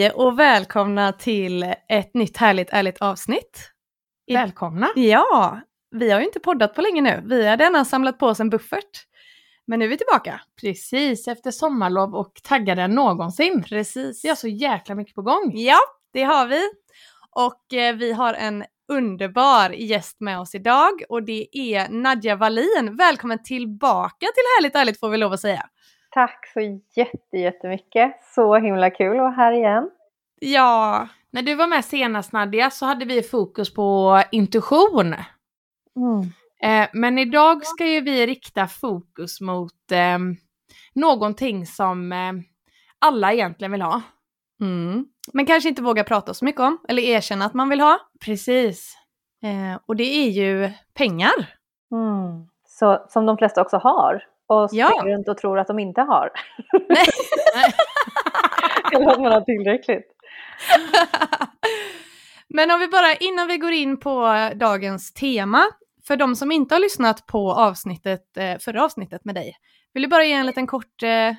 Hej och välkomna till ett nytt härligt ärligt avsnitt. Välkomna! Ja, vi har ju inte poddat på länge nu. Vi hade ena samlat på oss en buffert. Men nu är vi tillbaka. Precis efter sommarlov och taggade än någonsin. Precis. Vi har så jäkla mycket på gång. Ja, det har vi. Och eh, vi har en underbar gäst med oss idag och det är Nadja Wallin. Välkommen tillbaka till Härligt ärligt får vi lov att säga. Tack så jätte, jättemycket. Så himla kul att vara här igen. Ja, När du var med senast Nadja så hade vi fokus på intuition. Mm. Eh, men idag ska ju vi rikta fokus mot eh, någonting som eh, alla egentligen vill ha. mm. men kanske inte vågar prata så mycket om eller erkänna att man vill ha. Precis. Eh, och det är ju pengar. Mm. Så, som de flesta också har. Och Ja. springer runt och tror att de inte har. Nej. Eller att man har tillräckligt. Men om vi bara, innan vi går in på dagens tema, för de som inte har lyssnat på avsnittet, eh, förra avsnittet med dig, vill du bara ge en liten kort eh,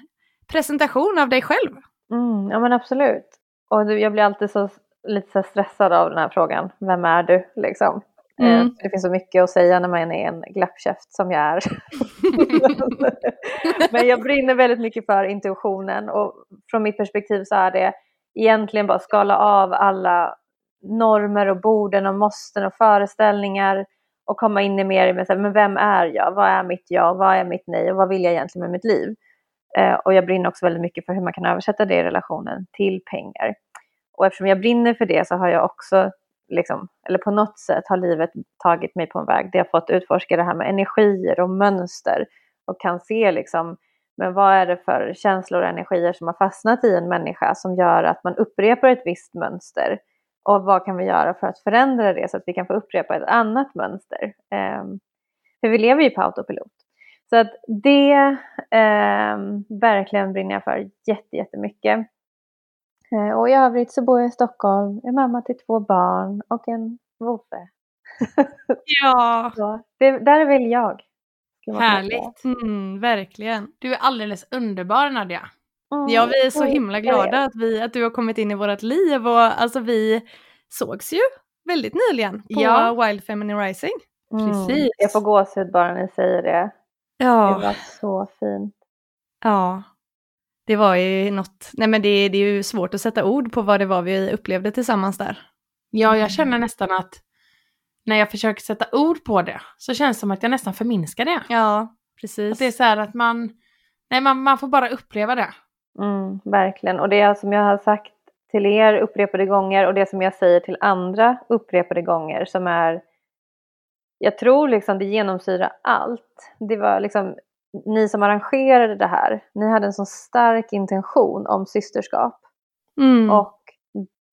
presentation av dig själv? Mm, ja men absolut. Och jag blir alltid så, lite så stressad av den här frågan. Vem är du? Liksom. Mm. Eh, för det finns så mycket att säga när man är en glappkäft som jag är. Men jag brinner väldigt mycket för intuitionen och från mitt perspektiv så är det egentligen bara skala av alla normer och borden och måsten och föreställningar och komma in i mer i men vem är jag? Vad är mitt jag? Vad är mitt nej? Och vad vill jag egentligen med mitt liv? Eh, och jag brinner också väldigt mycket för hur man kan översätta det i relationen till pengar. Och eftersom jag brinner för det så har jag också, liksom, eller på något sätt har livet tagit mig på en väg där jag fått utforska det här med energier och mönster och kan se liksom, men vad är det för känslor och energier som har fastnat i en människa som gör att man upprepar ett visst mönster? Och vad kan vi göra för att förändra det så att vi kan få upprepa ett annat mönster? Eh, för vi lever ju på autopilot. Så att det eh, verkligen brinner jag för jätte, jättemycket. Eh, och i övrigt så bor jag i Stockholm, är mamma till två barn och en vovve. Ja, Så det, där vill jag. Härligt. mm, verkligen. Du är alldeles underbar Nadja. Mm, Ja, vi är så mm, himla glada att, vi, att du har kommit in i vårt liv och alltså vi sågs ju väldigt nyligen på Ja. Wild Feminine Rising. Precis. Jag får gåshud bara när ni säger det. Det Ja, var så fint. ja. Det var ju något, nej men det, det är ju svårt att sätta ord på vad det var vi upplevde tillsammans där. Ja, jag känner nästan att när jag försöker sätta ord på det så känns det som att jag nästan förminskar det. Ja, precis. Att det är så här att man, nej man, man får bara uppleva det. Mm, verkligen. Och det som jag har sagt till er upprepade gånger och det som jag säger till andra upprepade gånger som är jag tror liksom det genomsyrar allt. Det var liksom ni som arrangerade det här, ni hade en så stark intention om systerskap Mm. och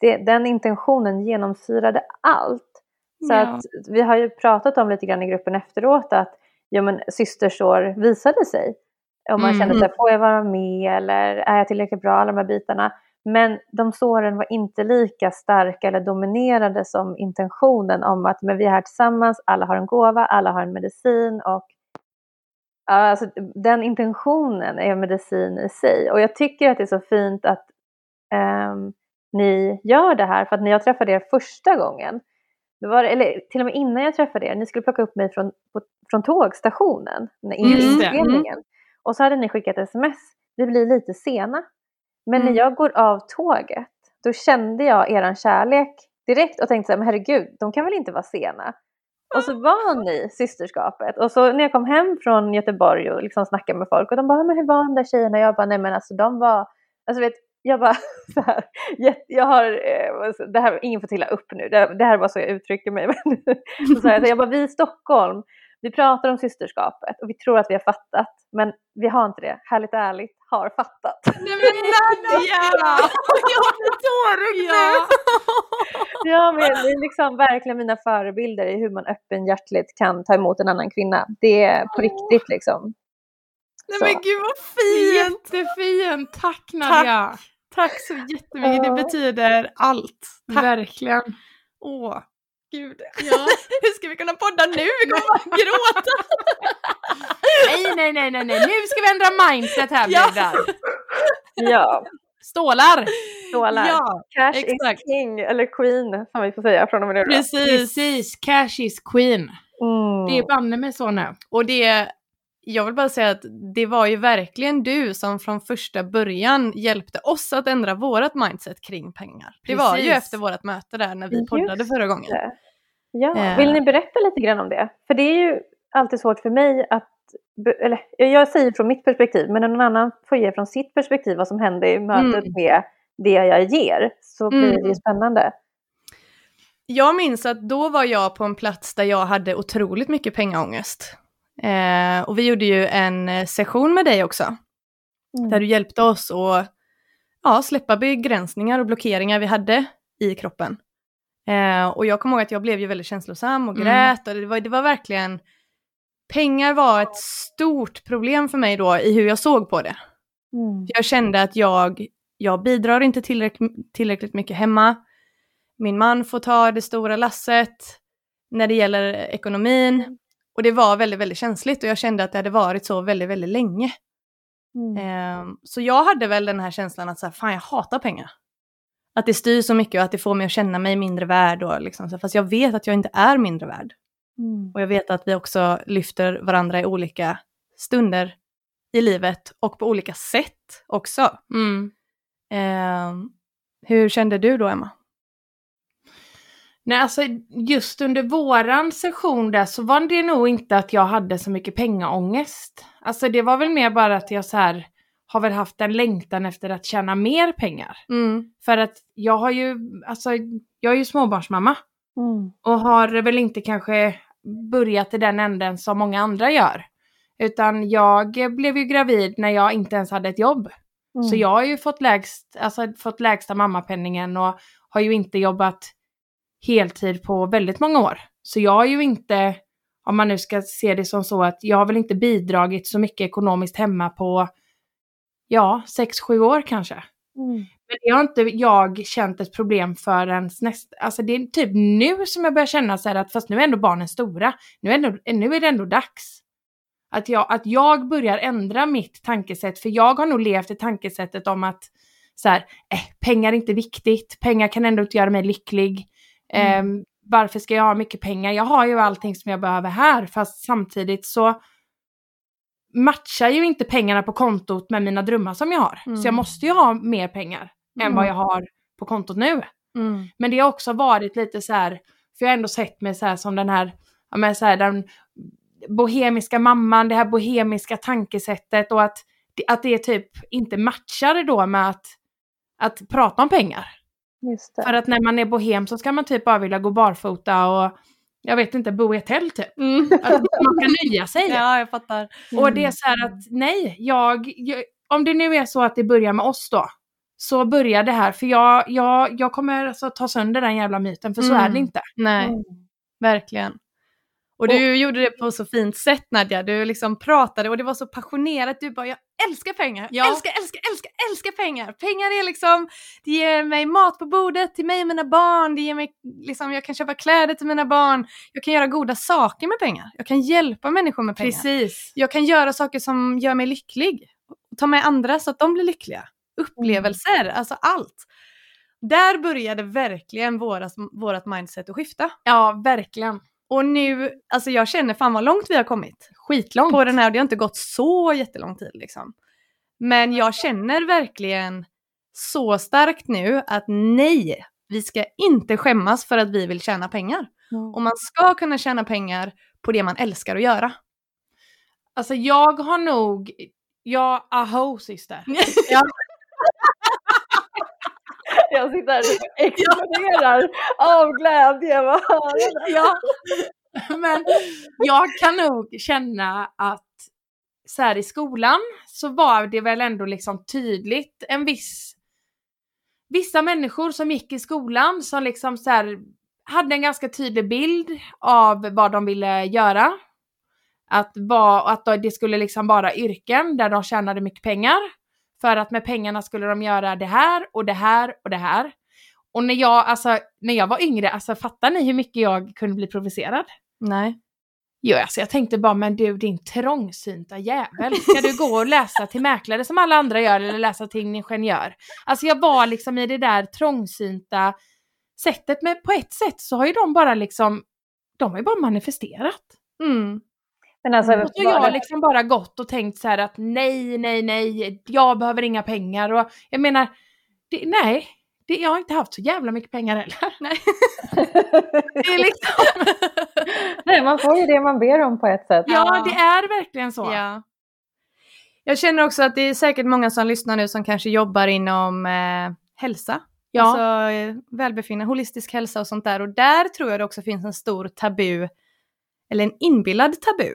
det, den intentionen genomsyrade allt. Så Ja. att vi har ju pratat om lite grann i gruppen efteråt att ja, men, systersår visade sig. Om man Mm. kände sig, får jag vara med eller är jag tillräckligt bra, alla de här bitarna. Men de såren var inte lika starka eller dominerade som intentionen om att men vi är här tillsammans, alla har en gåva, alla har en medicin och alltså, den intentionen är medicin i sig. Och jag tycker att det är så fint att ehm, ni gör det här för att när jag träffade er första gången, det var, eller till och med innan jag träffade er, ni skulle plocka upp mig från, på, från tågstationen Just det, inspelningen. Och så hade ni skickat sms, vi blir lite sena. Men Mm. när jag går av tåget, då kände jag eran kärlek direkt och tänkte så här, men herregud, de kan väl inte vara sena? Och så var ni systerskapet. Och så när jag kom hem från Göteborg och liksom snackade med folk och de bara, men hur var de där tjejerna? Jag bara, nej men alltså de var, alltså vet, jag bara så här, jätte- jag har, eh, det här, ingen får tilla upp nu, det, det här var så jag uttrycker mig. Men, så här, jag, så jag bara, vi i Stockholm, vi pratar om systerskapet och vi tror att vi har fattat, men vi har inte det. Härligt ärligt, har fattat. Nej men Nadja! Jag blir tårögd Ja. Ja, men det är liksom verkligen mina förebilder i hur man öppenhjärtligt kan ta emot en annan kvinna. Det är på riktigt liksom. Nej Så. men gud vad fint! Jättefint, tack Nadja. Tack så jättemycket, det betyder allt. Tack. Verkligen. Åh, gud. Ja. Hur ska vi kunna podda nu? Vi kommer bara gråta. Nej, nej, nej, nej, nej, nu ska vi ändra mindset här Ja. brudar. Ja, Stålar! stålar. Ja, Cash exakt. is king, eller queen som vi får säga från och med nu. precis. Precis, cash is queen. Mm. Det är banne mig så nu. Och det, jag vill bara säga att det var ju verkligen du som från första början hjälpte oss att ändra vårat mindset kring pengar. Det var ju efter vårt möte där när vi Just poddade förra gången. det. Ja, Eh. vill ni berätta lite grann om det? För det är ju alltid svårt för mig att, eller jag säger från mitt perspektiv, men någon annan får ge från sitt perspektiv vad som hände i mötet Mm. med det jag ger. Så blir Mm. det ju spännande. Jag minns att då var jag på en plats där jag hade otroligt mycket pengaångest. Eh, och vi gjorde ju en eh, session med dig också, Mm. där du hjälpte oss att ja, släppa begränsningar och blockeringar vi hade i kroppen. Eh, och jag kommer ihåg att jag blev ju väldigt känslosam och Mm. grät och det var, det var verkligen, pengar var ett stort problem för mig då i hur jag såg på det. Mm. Jag kände att jag, jag bidrar inte tillräckligt, tillräckligt mycket hemma. Min man får ta det stora lasset när det gäller ekonomin. Och det var väldigt, väldigt känsligt och jag kände att det hade varit så väldigt, väldigt länge. Mm. Ehm, så jag hade väl den här känslan att så här, fan jag hatar pengar. Att det styr så mycket och att det får mig att känna mig mindre värd. Och liksom, så, fast jag vet att jag inte är mindre värd. Mm. Och jag vet att vi också lyfter varandra i olika stunder i livet och på olika sätt också. Mm. Ehm, hur kände du då, Emma? Nej, alltså just under våran session där så var det nog inte att jag hade så mycket pengaångest. Alltså det var väl mer bara att jag så här har väl haft en längtan efter att tjäna mer pengar. Mm. För att jag har ju, alltså jag är ju småbarnsmamma Mm. och har väl inte kanske börjat i den änden som många andra gör. Utan jag blev ju gravid när jag inte ens hade ett jobb. Mm. Så jag har ju fått, lägst, alltså, fått lägsta mammapenningen och har ju inte jobbat heltid på väldigt många år. Så jag har ju inte, om man nu ska se det som så att jag har väl inte bidragit så mycket ekonomiskt hemma på, ja, sex sju år kanske. Mm. Men det har inte jag känt ett problem förrän nästa, alltså det är typ nu som jag börjar känna så här att fast nu är ändå barnen stora, nu är, ändå, nu är det ändå dags. Att jag, att jag börjar ändra mitt tankesätt, för jag har nog levt i tankesättet om att så här, eh, pengar är inte viktigt, pengar kan ändå inte göra mig lycklig. Mm. Eh, varför ska jag ha mycket pengar? Jag har ju allting som jag behöver här, fast samtidigt så matchar ju inte pengarna på kontot med mina drömmar som jag har. Mm. Så jag måste ju ha mer pengar än Mm. vad jag har på kontot nu. Mm. Men det har också varit lite så här, för jag har ändå sett mig så här som den här, ja men så här den bohemiska mamman, det här bohemiska tankesättet och att, att det typ inte matchar då med att, att prata om pengar. För att när man är bohem så ska man typ bara vilja gå barfota och jag vet inte, bo i ett tält typ. Mm. Att man kan nöja sig. Ja, jag fattar. Och det är så här att nej, jag, jag, om det nu är så att det börjar med oss då, så börjar det här. För jag, jag, jag kommer alltså ta sönder den jävla myten, för så Mm. är det inte. Nej, Mm. verkligen. Och du gjorde det på så fint sätt Nadja, du liksom pratade och det var så passionerat, du bara jag älskar pengar, Ja. älskar, älskar, älskar, älskar pengar. Pengar är liksom, det ger mig mat på bordet till mig och mina barn, det ger mig liksom, jag kan köpa kläder till mina barn, jag kan göra goda saker med pengar, jag kan hjälpa människor med pengar. Precis. Jag kan göra saker som gör mig lycklig, ta med andra så att de blir lyckliga. Upplevelser, alltså allt. Där började verkligen våras, vårat mindset att skifta. Ja, verkligen. Och nu, alltså jag känner fan vad långt vi har kommit Skitlångt. på den här. Det har inte gått så jättelång tid liksom. Men jag känner verkligen så starkt nu att nej, vi ska inte skämmas för att vi vill tjäna pengar. Mm. Och man ska kunna tjäna pengar på det man älskar att göra. Alltså jag har nog, ja, aho syster. Ja. Jag sitter här och exploderar av glädje. ja. Men jag kan nog känna att så här i skolan så var det väl ändå liksom tydligt en viss vissa människor som gick i skolan som liksom så här hade en ganska tydlig bild av vad de ville göra. Att, var, att det skulle liksom vara yrken där de tjänade mycket pengar. För att med pengarna skulle de göra det här och det här och det här. Och när jag, alltså, när jag var yngre, alltså fattar ni hur mycket jag kunde bli provocerad? Nej. Jo, alltså jag tänkte bara, men du din trångsynta jävel, ska du gå och läsa till mäklare som alla andra gör eller läsa till ingenjör? Alltså jag var liksom i det där trångsynta sättet, men på ett sätt så har ju de bara liksom, de har ju bara manifesterat. Mm. Men alltså, Och så har jag liksom bara gått och tänkt så här att nej, nej, nej, jag behöver inga pengar och jag menar, det, nej, det, jag har inte haft så jävla mycket pengar heller. Nej. Det är liksom, Nej, man får ju det man ber om på ett sätt. ja, det är verkligen så. Ja. Jag känner också att det är säkert många som lyssnar nu som kanske jobbar inom eh, hälsa. Ja. Alltså eh, välbefinnande, holistisk hälsa och sånt där. Och där tror jag det också finns en stor tabu, eller en inbillad tabu.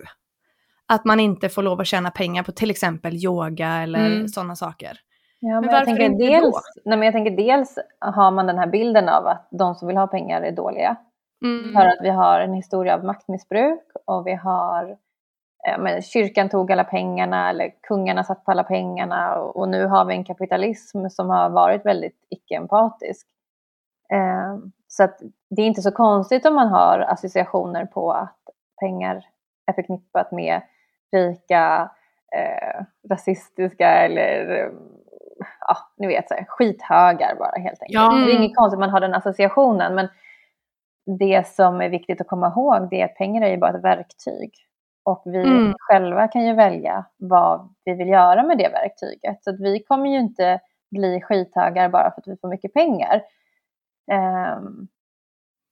Att man inte får lov att tjäna pengar på till exempel yoga eller Mm. sådana saker. Ja, men varför jag, tänker dels, nej, men jag tänker dels har man den här bilden av att de som vill ha pengar är dåliga. Mm. För att vi har en historia av maktmissbruk och vi har eh, men kyrkan tog alla pengarna eller kungarna satt på alla pengarna och, och nu har vi en kapitalism som har varit väldigt icke-empatisk. Eh, så att det är inte så konstigt om man har associationer på att pengar är förknippat med rika, eh, rasistiska eller eh, ja, ni vet, så här, skithögar bara helt enkelt. Ja. Det är Mm. inget konstigt att man har den associationen men det som är viktigt att komma ihåg det är att pengar är ju bara ett verktyg. Och vi Mm. själva kan ju välja vad vi vill göra med det verktyget. Så att vi kommer ju inte bli skithögar bara för att vi får mycket pengar. Ehm,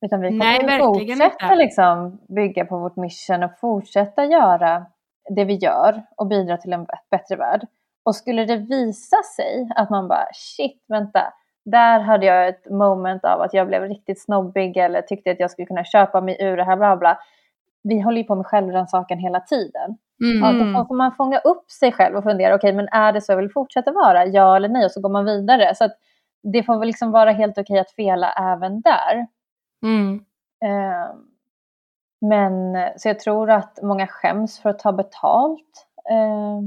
utan vi kommer Nej, fortsätta liksom bygga på vårt mission och fortsätta göra det vi gör och bidra till en bättre värld. Och skulle det visa sig att man bara shit, vänta, där hade jag ett moment av att jag blev riktigt snobbig eller tyckte att jag skulle kunna köpa mig ur det här bla bla. Vi håller ju på med självrannsakan hela tiden. Mm. Ja, Mm. då får man fånga upp sig själv och fundera, okej men är det så jag vill fortsätta vara? Ja eller nej? Och så går man vidare. Så det får väl liksom vara helt okej att fela även där. Mm. Eh, men så jag tror att många skäms för att ta betalt. Eh,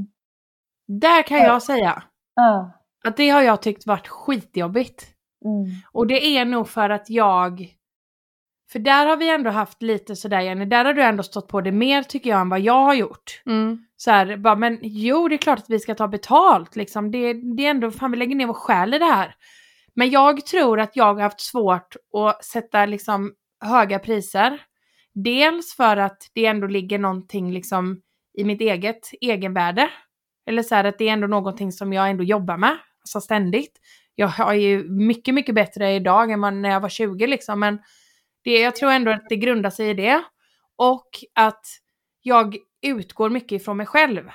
Där kan jag säga ja. att det har jag tyckt varit skitjobbigt. Mm. Och det är nog för att jag... För där har vi ändå haft lite sådär Jenny, där har du ändå stått på det mer tycker jag än vad jag har gjort. Mm. Så här, bara, men jo det är klart att vi ska ta betalt liksom. Det, det är ändå, fan vi lägger ner vår själ i det här. Men jag tror att jag har haft svårt att sätta liksom höga priser. Dels för att det ändå ligger någonting liksom i mitt eget egenvärde. Eller så här att det är ändå någonting som jag ändå jobbar med, alltså ständigt. Jag har ju mycket, mycket bättre idag än när jag var 20 liksom, men det, jag tror ändå att det grundar sig i det. Och att jag utgår mycket ifrån mig själv.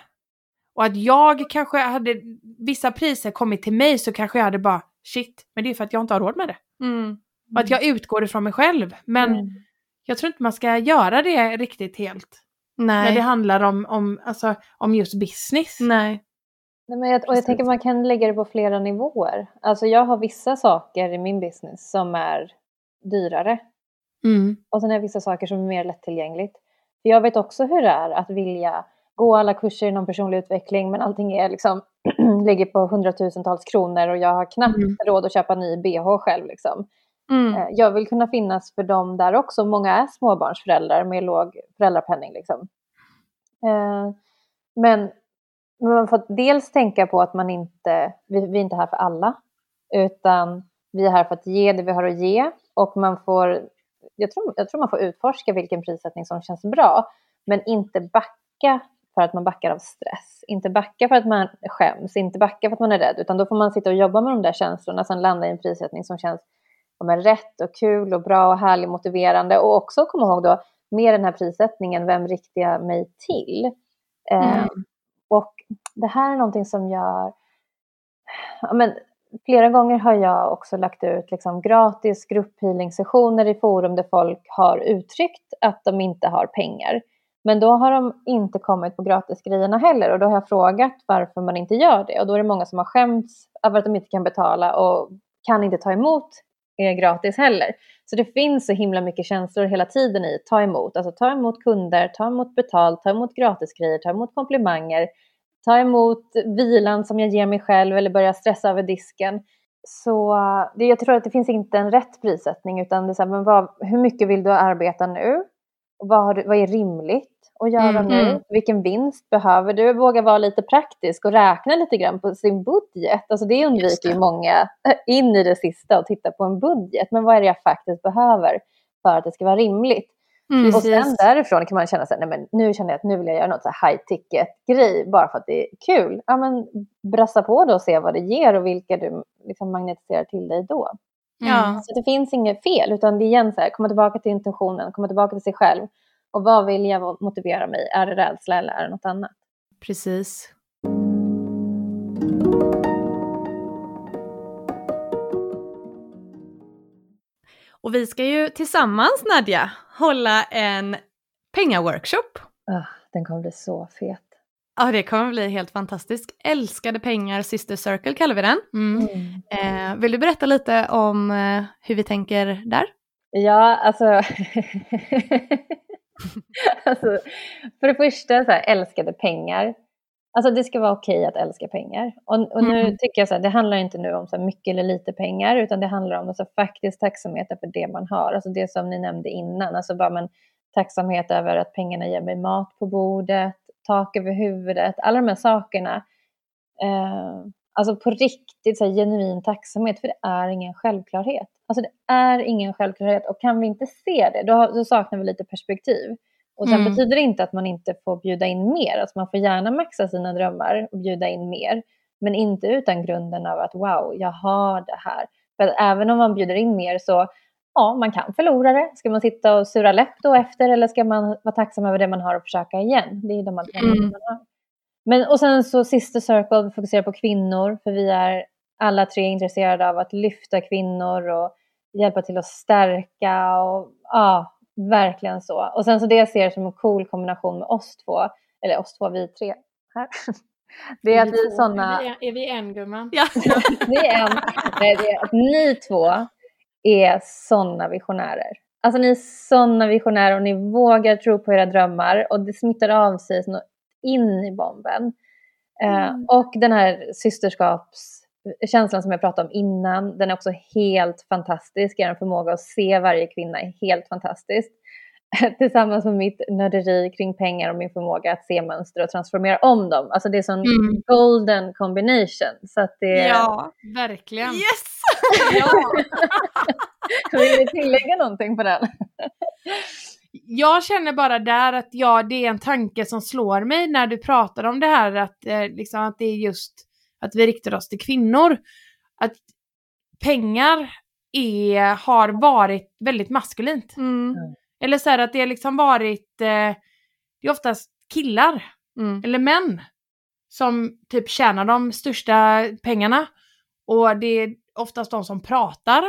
Och att jag kanske hade, vissa priser kommit till mig så kanske jag hade bara shit, men det är för att jag inte har råd med det. Mm. Och att jag utgår ifrån mig själv. Men Mm. Jag tror inte man ska göra det riktigt helt. När det Nej. handlar om, om, alltså, om just business. Nej. Nej, men jag, och jag Precis. tänker man kan lägga det på flera nivåer. Alltså jag har vissa saker i min business som är dyrare. Mm. Och sen är det vissa saker som är mer lättillgängligt. För jag vet också hur det är att vilja gå alla kurser inom personlig utveckling men allting är liksom, ligger på hundratusentals kronor och jag har knappt Mm. råd att köpa ny bh själv. Liksom. Mm. Eh, jag vill kunna finnas för dem där också. Många är småbarnsföräldrar med låg föräldrapenning. Liksom. Eh, men men man får dels tänka på att man inte, vi, vi är inte här för alla. Utan vi är här för att ge det vi har att ge. Och man får, jag tror, jag tror man får utforska vilken prissättning som känns bra. Men inte backa för att man backar av stress. Inte backa för att man skäms. Inte backa för att man är rädd. Utan då får man sitta och jobba med de där känslorna. Sen landa i en prissättning som känns men rätt och kul och bra och härlig motiverande. Och också komma ihåg då med den här prissättningen, vem riktar jag mig till? Eh, Mm. och det här är någonting som gör, ja, men flera gånger har jag också lagt ut liksom gratis grupphealing-sessioner i forum där folk har uttryckt att de inte har pengar. Men då har de inte kommit på gratisgrejerna heller och då har jag frågat varför man inte gör det och då är det många som har skämts över att de inte kan betala och kan inte ta emot eh, gratis heller. Så det finns så himla mycket känslor hela tiden i ta emot, alltså ta emot kunder, ta emot betalt, ta emot gratisgrejer, ta emot komplimanger, ta emot vilan som jag ger mig själv eller börja stressa över disken. Så eh, det, jag tror att det finns inte en rätt prissättning utan det är så här, men vad, hur mycket vill du arbeta nu? Och vad, har du, vad är rimligt att göra Mm, nu? mm. Vilken vinst behöver du? Våga vara lite praktisk och räkna lite grann på sin budget. Alltså det undviker ju många in i det sista och titta på en budget. Men vad är det jag faktiskt behöver för att det ska vara rimligt? Mm. Och sen Precis. därifrån kan man känna så här, nej men nu känner jag att nu vill jag göra något så high ticket grej bara för att det är kul. Ja men brassa på då och se vad det ger och vilka du liksom magnetiserar till dig då. Ja. Så det finns inget fel utan det är igen så här, komma tillbaka till intentionen, komma tillbaka till sig själv. Och vad vill jag motivera mig? Är det rädsla eller är det något annat? Precis. Och vi ska ju tillsammans Nadja hålla en pengaworkshop. Ah, den kommer bli så fet. Ja, det kommer bli helt fantastiskt. Älskade pengar Sister Circle kallar vi den. Mm. Eh, vill du berätta lite om eh, hur vi tänker där? Ja, alltså... alltså för det första, så här, älskade pengar. Alltså det ska vara okej att älska pengar. Och, och nu Mm. tycker jag så här, det handlar inte nu om så mycket eller lite pengar, utan det handlar om alltså faktisk tacksamhet för det man har. Alltså det som ni nämnde innan, alltså bara men, tacksamhet över att pengarna ger mig mat på bordet, tak över huvudet, alla de här sakerna. Eh, alltså på riktigt så här, genuin tacksamhet, för det är ingen självklarhet. Alltså det är ingen självklarhet och kan vi inte se det, då, då saknar vi lite perspektiv. Och sen Mm. betyder det inte att man inte får bjuda in mer, alltså man får gärna maxa sina drömmar och bjuda in mer, men inte utan grunden av att wow, jag har det här. För att även om man bjuder in mer så, ja, man kan förlora det. Ska man sitta och sura läpp då efter eller ska man vara tacksam över det man har och försöka igen? Det är de alternativen Mm. man har. Men, och sen så Sister Circle, vi fokuserar på kvinnor, för vi är alla tre intresserade av att lyfta kvinnor och hjälpa till att stärka och ja, verkligen så. Och sen så det jag ser som en cool kombination med oss två, eller oss två, vi tre här, det är att vi är sådana, Är vi, är vi en gumman? Ja. ni är en, nej, det är att ni två är sådana visionärer. Alltså ni är sådana visionärer och ni vågar tro på era drömmar och det smittar av sig så in i bomben. Eh, och den här systerskapskänslan som jag pratade om innan, den är också helt fantastisk. Er förmåga att se varje kvinna är helt fantastisk. Tillsammans med mitt nörderi kring pengar och min förmåga att se mönster och transformera om dem. Alltså det är sån Mm. golden combination. Så att det, Ja, Verkligen. yes! Ja. Vill ni tillägga någonting på den? Jag känner bara där att ja, det är en tanke som slår mig när du pratar om det här att, eh, liksom, att det är just att vi riktar oss till kvinnor. Att pengar är, har varit väldigt maskulint. Mm. Eller så här att det har liksom varit, eh, det är oftast killar Mm. eller män som typ tjänar de största pengarna. Och det är oftast de som pratar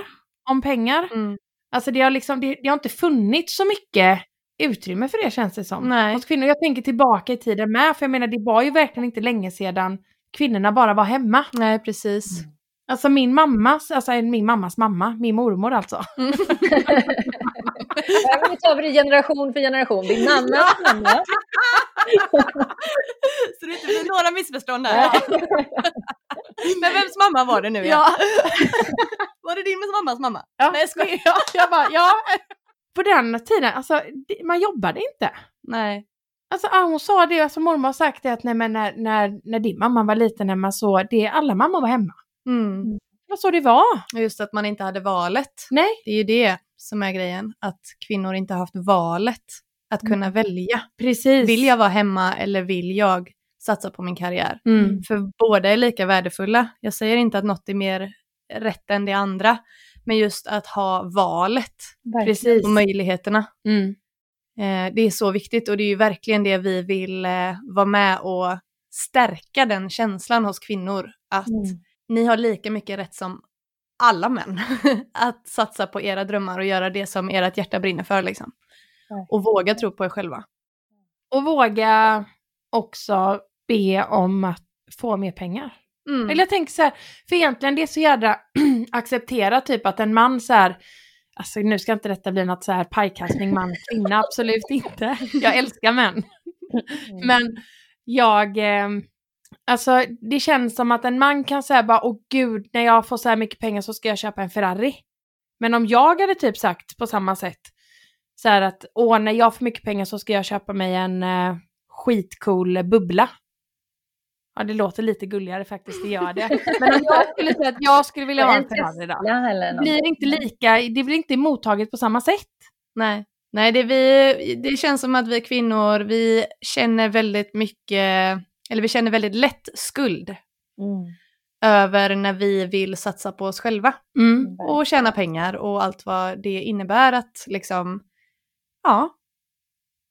om pengar. Mm. Alltså det har liksom, det, det har inte funnits så mycket utrymme för det känns det som. Nej. Hos kvinnor, jag tänker tillbaka i tiden med, för jag menar det var ju verkligen inte länge sedan kvinnorna bara var hemma. Nej, precis. Alltså min mammas, alltså min mammas mamma, min mormor alltså. Men Nu tar vi det generation för generation. Din mammas mamma. Så det inte blir några missförstånd där. Men vems mamma var det nu? Ja. Var det din mammas mamma? Ja. Nej, skojar. ja, jag bara, ja. På den tiden, alltså man jobbade inte. Nej. Alltså ah, hon sa det, alltså mormor har sagt det att nej, men när, när, när din mamma var liten hemma så, det, alla mammor var hemma. Mm. Det var så det var. Just att man inte hade valet. Nej. Det är ju det som är grejen. Att kvinnor inte har haft valet att kunna välja. Precis. Vill jag vara hemma eller vill jag satsa på min karriär? Mm. För båda är lika värdefulla. Jag säger inte att något är mer rätt än det andra. Men just att ha valet Precis. och möjligheterna. Mm. Eh, det är så viktigt och det är ju verkligen det vi vill eh, vara med och stärka den känslan hos kvinnor. Att Mm. ni har lika mycket rätt som alla män att satsa på era drömmar och göra det som ert hjärta brinner för liksom. Och våga tro på er själva. Och våga också be om att få mer pengar. Mm. Eller jag tänker så här, för egentligen det är så jädra accepterat typ att en man så här, alltså nu ska inte detta bli något så här pajkastning man kvinna, absolut inte. Jag älskar män. Mm. Men jag, eh, alltså det känns som att en man kan säga bara, åh gud, när jag får så här mycket pengar så ska jag köpa en Ferrari. Men om jag hade typ sagt på samma sätt, så här att, åh, när jag får mycket pengar så ska jag köpa mig en eh, skitcool bubbla. Ja, det låter lite gulligare faktiskt, det gör det. Men om jag skulle säga att jag skulle vilja ha en Ferrari eller det blir inte lika, det blir inte mottaget på samma sätt. Nej, Nej det, vi, det känns som att vi kvinnor, vi känner väldigt mycket, eller vi känner väldigt lätt skuld Mm. över när vi vill satsa på oss själva Mm. och tjäna pengar och allt vad det innebär att liksom, ja,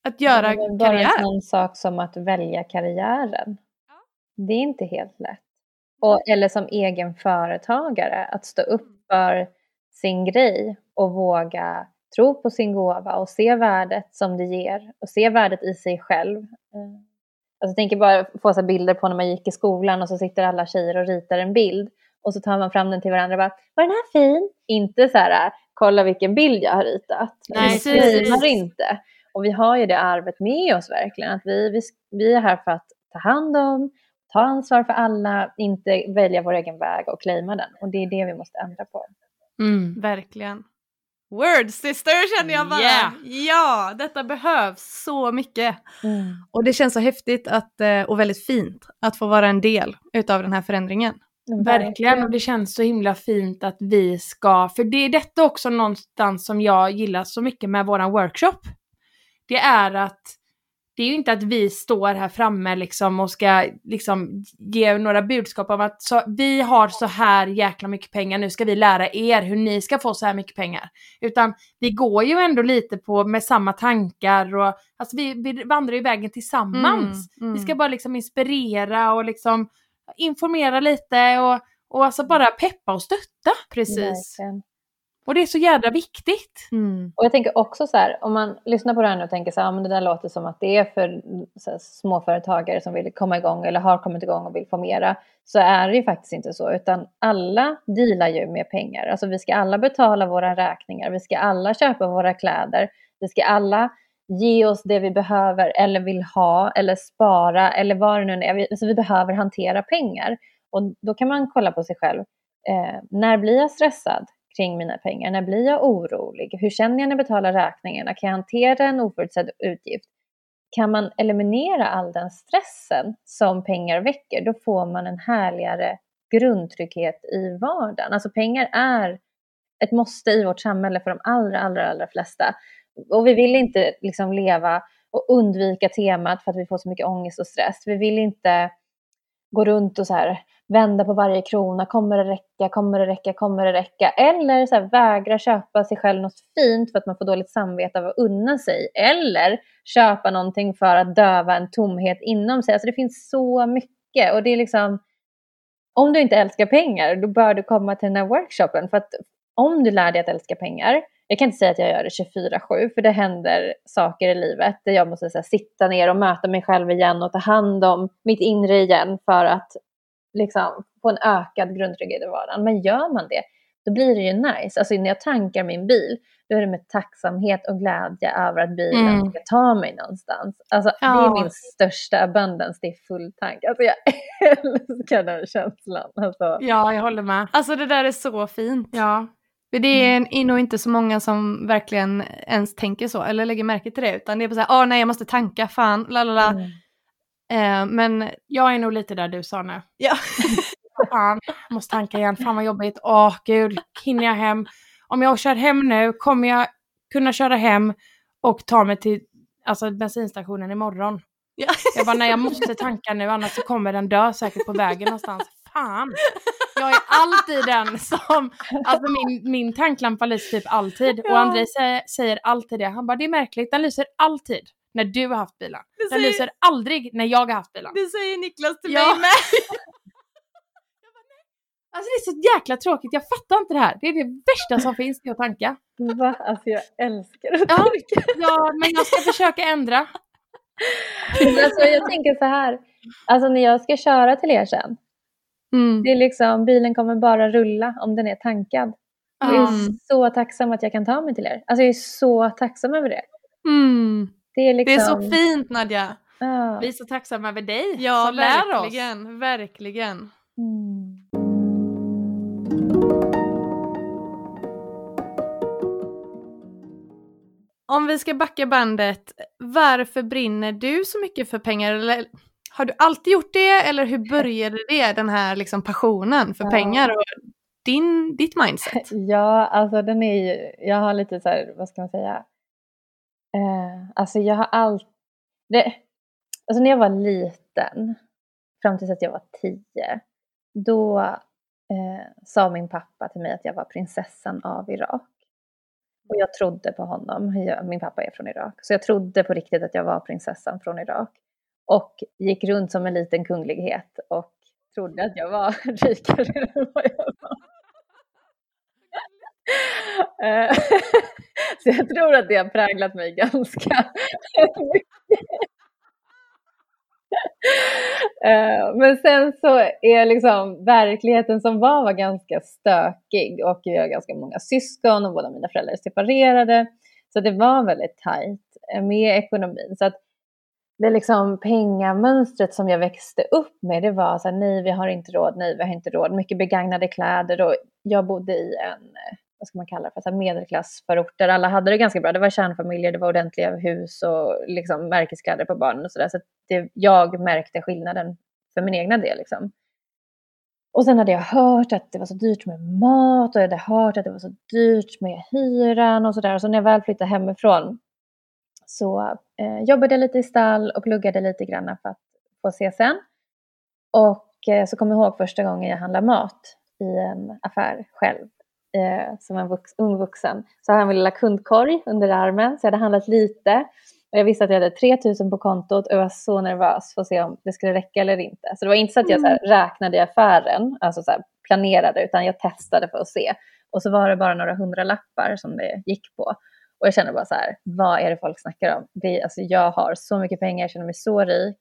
att göra Men bara karriär. en sån sak som att välja karriären. Det är inte helt lätt. Och, eller som egen företagare, att stå upp för sin grej och våga tro på sin gåva och se värdet som det ger och se värdet i sig själv. Eh, Alltså, jag tänker bara få så bilder på när man gick i skolan och så sitter alla tjejer och ritar en bild och så tar man fram den till varandra och bara “var den här fin?” Inte så här “kolla vilken bild jag har ritat”. Nej, vi inte. Och vi har ju det arvet med oss verkligen, att vi, vi, vi är här för att ta hand om, ta ansvar för alla, inte välja vår egen väg och claima den. Och det är det vi måste ändra på. Mm. Verkligen. Word sister känner jag bara. Yeah. Ja, detta behövs så mycket. Mm. Och det känns så häftigt att, eh, och väldigt fint att få vara en del utav den här förändringen. Verkligen, och det känns så himla fint att vi ska, för det är detta också någonstans som jag gillar så mycket med våran workshop. Det är att det är ju inte att vi står här framme liksom och ska liksom ge några budskap om att så, vi har så här jäkla mycket pengar, nu ska vi lära er hur ni ska få så här mycket pengar. Utan vi går ju ändå lite på med samma tankar och alltså vi, vi vandrar ju vägen tillsammans. Mm, mm. Vi ska bara liksom inspirera och liksom informera lite och, och alltså bara peppa och stötta. Precis. Verkligen. Och det är så jädra viktigt. Mm. Och jag tänker också så här, om man lyssnar på det här nu och tänker så här, ja, men det där låter som att det är för så här, småföretagare som vill komma igång eller har kommit igång och vill få mera, så är det ju faktiskt inte så, utan alla dealar ju med pengar. Alltså vi ska alla betala våra räkningar, vi ska alla köpa våra kläder, vi ska alla ge oss det vi behöver eller vill ha eller spara eller vad det nu är. Vi- Alltså vi behöver hantera pengar. Och då kan man kolla på sig själv. Eh, när blir jag stressad kring mina pengar? När blir jag orolig? Hur känner jag när jag betalar räkningarna? Kan jag hantera en oförutsedd utgift? Kan man eliminera all den stressen som pengar väcker, då får man en härligare grundtrygghet i vardagen. Alltså pengar är ett måste i vårt samhälle för de allra, allra, allra flesta. Och vi vill inte liksom leva och undvika temat för att vi får så mycket ångest och stress. Vi vill inte gå runt och så här vända på varje krona. Kommer det räcka? Kommer det räcka? Kommer det räcka? Eller så här, vägra köpa sig själv något fint för att man får dåligt samvete av att unna sig. Eller köpa någonting för att döva en tomhet inom sig. Alltså det finns så mycket och det är liksom om du inte älskar pengar, då bör du komma till den här workshopen. För att om du lär dig att älska pengar, jag kan inte säga att jag gör det 24-7, för det händer saker i livet där jag måste här, sitta ner och möta mig själv igen och ta hand om mitt inre igen för att liksom, få en ökad grundtrygghet i vardagen. Men gör man det, då blir det ju nice. Alltså när jag tankar min bil, då är det med tacksamhet och glädje över att bilen Mm. ska ta mig någonstans. Alltså det Ja. är min största abundance, det är full tank. Alltså jag älskar den känslan. Alltså. Ja, jag håller med. Alltså det där är så fint. Ja. Det är är nog inte så många som verkligen ens tänker så eller lägger märke till det utan det är bara såhär, åh nej jag måste tanka, fan, la la la. Mm. Eh, men Jag är nog lite där du sa nu. ja, Fan, måste tanka igen. Fan vad jobbigt. Åh gud, hinner jag hem? Om jag kör hem nu, kommer jag kunna köra hem och ta mig till alltså, bensinstationen imorgon? Ja. Jag bara, nej jag måste tanka nu annars så kommer den dö säkert på vägen någonstans. Fan! Jag är alltid den som, alltså min, min tanklampa lyser typ alltid. Och Ja. Andrei säger, säger alltid det. Han bara, det är märkligt, den lyser alltid när du har haft bilen. Det Den säger- lyser aldrig när jag har haft bilen. det säger Niklas till Ja. mig med. Alltså det är så jäkla tråkigt, jag fattar inte det här. Det är det värsta som finns, det att tanka. Va? Alltså jag älskar att Ja. tanka. Ja, men jag ska försöka ändra. Alltså jag tänker så här, alltså när jag ska köra till er sen, Mm. det är liksom, bilen kommer bara rulla om den är tankad. Jag är Mm. så tacksam att jag kan ta mig till er. Alltså jag är så tacksam över det. Mm. Det är Det är liksom... så fint Nadja. Ja. Vi är så tacksamma över dig Ja, som lär oss. verkligen, verkligen. Mm. Om vi ska backa bandet, varför brinner du så mycket för pengar? Eller har du alltid gjort det eller hur började det, den här liksom passionen för Ja. pengar och din, ditt mindset? Ja, alltså den är ju, jag har lite så här, vad ska man säga, eh, alltså jag har allt, det, alltså när jag var liten, fram tills att jag var tio, då eh, sa min pappa till mig att jag var prinsessan av Irak. Och jag trodde på honom, jag, min pappa är från Irak, så jag trodde på riktigt att jag var prinsessan från Irak. Och gick runt som en liten kunglighet och trodde att jag var rikare än vad jag var. Eh, så jag tror att det har präglat mig ganska mycket. Eh, men sen så är liksom verkligheten som var var ganska stökig och jag har ganska många syskon och båda mina föräldrar är separerade. Så det var väldigt tajt eh, med ekonomin. Så att det liksom pengamönstret som jag växte upp med det var så här, nej vi har inte råd, nej vi har inte råd, mycket begagnade kläder och jag bodde i en, vad ska man kalla det för, så här medelklassförort där alla hade det ganska bra. Det var kärnfamiljer, det var ordentliga hus och liksom märkeskläder på barnen och sådär. Så, det, jag märkte skillnaden för min egna del liksom. Och sen hade jag hört att det var så dyrt med mat och jag hade hört att det var så dyrt med hyran och sådär. Och så när jag väl flyttade hemifrån så eh, jobbade jag lite i stall och pluggade lite grann för att få CSN. Och eh, så kommer jag ihåg första gången jag handlade mat i en affär själv eh, som en vux, ung vuxen. Så hade jag min lilla kundkorg under armen så jag hade handlat lite. Och jag visste att jag hade 3000 på kontot och jag var så nervös för att se om det skulle räcka eller inte. Så det var inte så att jag så här, räknade i affären, alltså så här, planerade, utan jag testade för att se. Och så var det bara några hundra lappar som det gick på. Och jag kände bara så här, vad är det folk snackar om? Det, alltså, jag har så mycket pengar, jag känner mig så rik.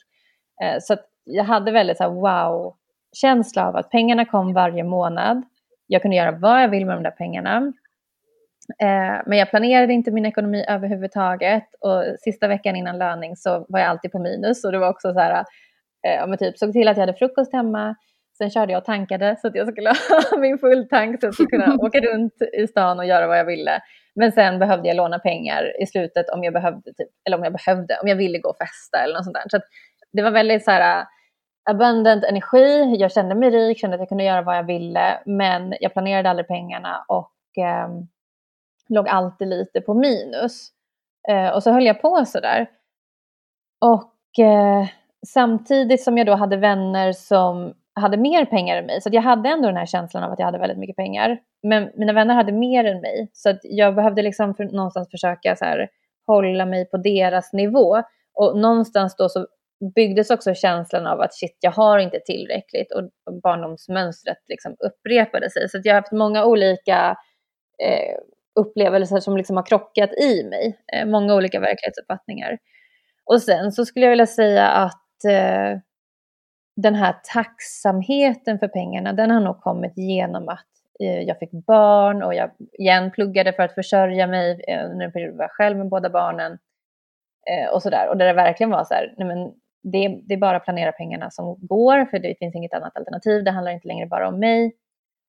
Eh, så jag hade väldigt så här, wow-känsla av att pengarna kom varje månad. Jag kunde göra vad jag vill med de där pengarna. Eh, men jag planerade inte min ekonomi överhuvudtaget och sista veckan innan löning så var jag alltid på minus och det var också så här, eh, ja, men typ såg till att jag hade frukost hemma, sen körde jag och tankade så att jag skulle ha min fulltank så att jag skulle kunna åka runt i stan och göra vad jag ville. Men sen behövde jag låna pengar i slutet om jag behövde, typ, eller om jag behövde, om jag ville gå och festa eller något sånt där. Så att det var väldigt så här, äh, abundant energi, jag kände mig rik, kände att jag kunde göra vad jag ville, men jag planerade aldrig pengarna och eh, låg alltid lite på minus. Eh, och så höll jag på sådär. Och eh, samtidigt som jag då hade vänner som hade mer pengar än mig, så att jag hade ändå den här känslan av att jag hade väldigt mycket pengar. Men mina vänner hade mer än mig, så att jag behövde liksom för, någonstans försöka så här, hålla mig på deras nivå. Och någonstans då så byggdes också känslan av att shit, jag har inte tillräckligt och barndomsmönstret liksom upprepade sig. Så att jag har haft många olika eh, upplevelser som liksom har krockat i mig. Eh, många olika verklighetsuppfattningar. Och sen så skulle jag vilja säga att eh, den här tacksamheten för pengarna, den har nog kommit genom att eh, jag fick barn och jag igen pluggade för att försörja mig eh, under en period var jag själv med båda barnen. Eh, och sådär. Och där det verkligen var så här, nej men det, det är bara att planera pengarna som går, för det finns inget annat alternativ. Det handlar inte längre bara om mig.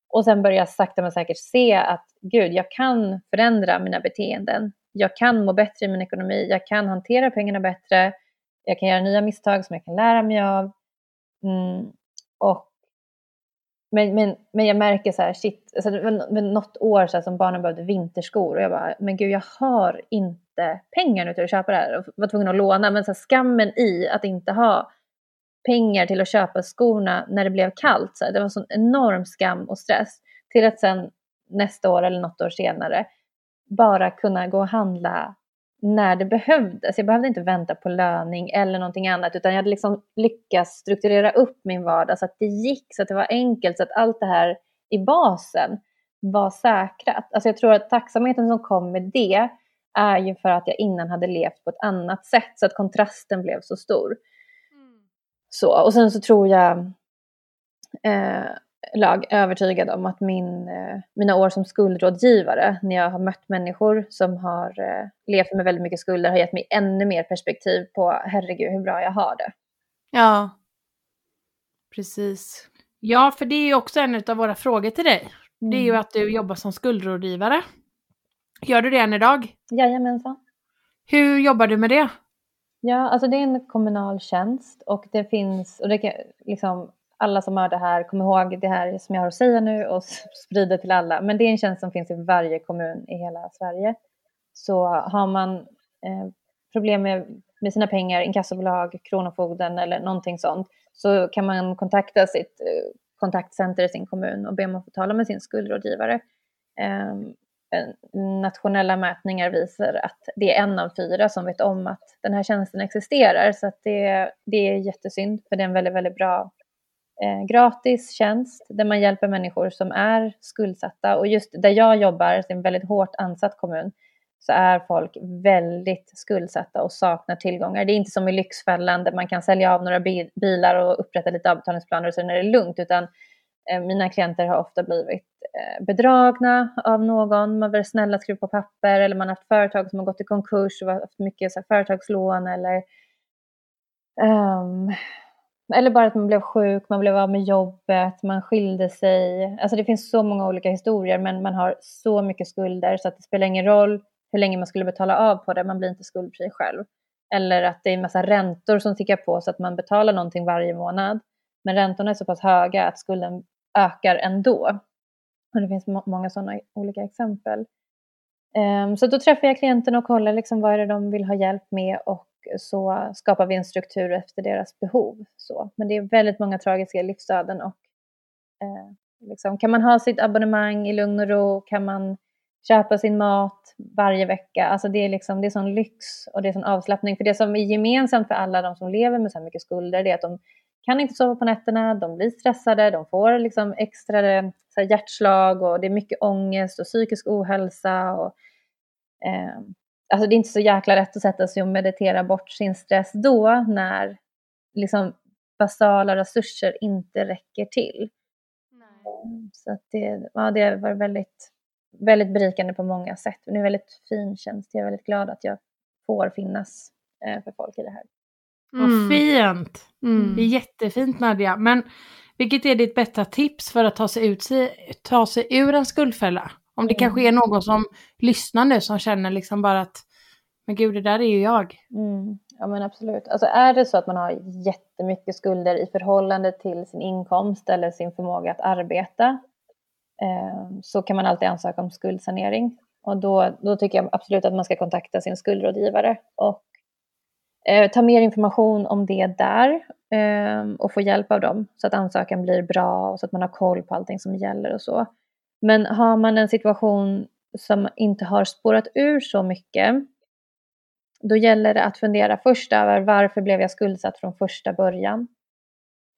Och sen börjar jag sakta men säkert se att gud, jag kan förändra mina beteenden. Jag kan må bättre i min ekonomi. Jag kan hantera pengarna bättre. Jag kan göra nya misstag som jag kan lära mig av. Mm. Och, men, men, men jag märker så här, shit, alltså det var något år så här, som barnen behövde vinterskor och jag bara, men gud jag har inte pengar nu till att köpa det här. Och var tvungen att låna, men så här, skammen i att inte ha pengar till att köpa skorna när det blev kallt. Så här, det var sån enorm skam och stress. Till att sen nästa år eller något år senare bara kunna gå och handla när det behövdes. Jag behövde inte vänta på löning eller någonting annat utan jag hade liksom lyckats strukturera upp min vardag så att det gick, så att det var enkelt, så att allt det här i basen var säkrat. Alltså jag tror att tacksamheten som kom med det är ju för att jag innan hade levt på ett annat sätt så att kontrasten blev så stor. Mm. Så, och sen så tror jag eh, lag övertygad om att min, eh, mina år som skuldrådgivare, när jag har mött människor som har eh, levt med väldigt mycket skulder, har gett mig ännu mer perspektiv på herregud hur bra jag har det. Ja, precis. Ja, för det är ju också en av våra frågor till dig. Mm. Det är ju mm. att du jobbar som skuldrådgivare. Gör du det än idag? Jajamensan. Hur jobbar du med det? Ja, alltså det är en kommunal tjänst och det finns, och det kan, liksom, alla som hör det här, kom ihåg det här som jag har att säga nu och sprida till alla. Men det är en tjänst som finns i varje kommun i hela Sverige. Så har man eh, problem med, med sina pengar, inkassobolag, Kronofogden eller någonting sånt, så kan man kontakta sitt eh, kontaktcenter i sin kommun och be om att få tala med sin skuldrådgivare. Eh, nationella mätningar visar att det är en av fyra som vet om att den här tjänsten existerar. Så att det, det är jättesynd, för det är en väldigt, väldigt bra eh, gratis tjänst där man hjälper människor som är skuldsatta. Och just där jag jobbar, det är en väldigt hårt ansatt kommun, så är folk väldigt skuldsatta och saknar tillgångar. Det är inte som i Lyxfällan där man kan sälja av några bilar och upprätta lite avbetalningsplaner och sen är det lugnt, utan eh, mina klienter har ofta blivit eh, bedragna av någon, man har snälla att skriva på papper eller man har haft företag som har gått i konkurs och haft mycket så här, företagslån eller um, eller bara att man blev sjuk, man blev av med jobbet, man skilde sig. Alltså det finns så många olika historier men man har så mycket skulder så att det spelar ingen roll hur länge man skulle betala av på det, man blir inte skuldfri själv. Eller att det är en massa räntor som tickar på så att man betalar någonting varje månad. Men räntorna är så pass höga att skulden ökar ändå. Och det finns må många sådana olika exempel. Um, så då träffar jag klienten och kollar liksom vad är det de vill ha hjälp med och så skapar vi en struktur efter deras behov. Så. Men det är väldigt många tragiska livsöden och eh, liksom, kan man ha sitt abonnemang i lugn och ro? Kan man köpa sin mat varje vecka? Alltså det är liksom, det är sån lyx och det är sån avslappning. För det som är gemensamt för alla de som lever med så här mycket skulder, det är att de kan inte sova på nätterna, de blir stressade, de får liksom extra så här, hjärtslag och det är mycket ångest och psykisk ohälsa. Och, eh, alltså det är inte så jäkla lätt att sätta sig och meditera bort sin stress då när liksom basala resurser inte räcker till. Nej. Så att det, ja, det var väldigt, väldigt berikande på många sätt. Det är en väldigt fin tjänst. Jag är väldigt glad att jag får finnas eh, för folk i det här. Mm. Vad fint! Mm. Det är jättefint Nadja. Men vilket är ditt bästa tips för att ta sig, ut, ta sig ur en skuldfälla? Om det mm. kanske är någon som lyssnar nu som känner liksom bara att men gud, det där är ju jag. Mm. Ja men absolut. Alltså är det så att man har jättemycket skulder i förhållande till sin inkomst eller sin förmåga att arbeta eh, så kan man alltid ansöka om skuldsanering. Och då, då tycker jag absolut att man ska kontakta sin skuldrådgivare och eh, ta mer information om det där eh, och få hjälp av dem så att ansökan blir bra och så att man har koll på allting som gäller och så. Men har man en situation som inte har spårat ur så mycket, då gäller det att fundera först över varför blev jag skuldsatt från första början?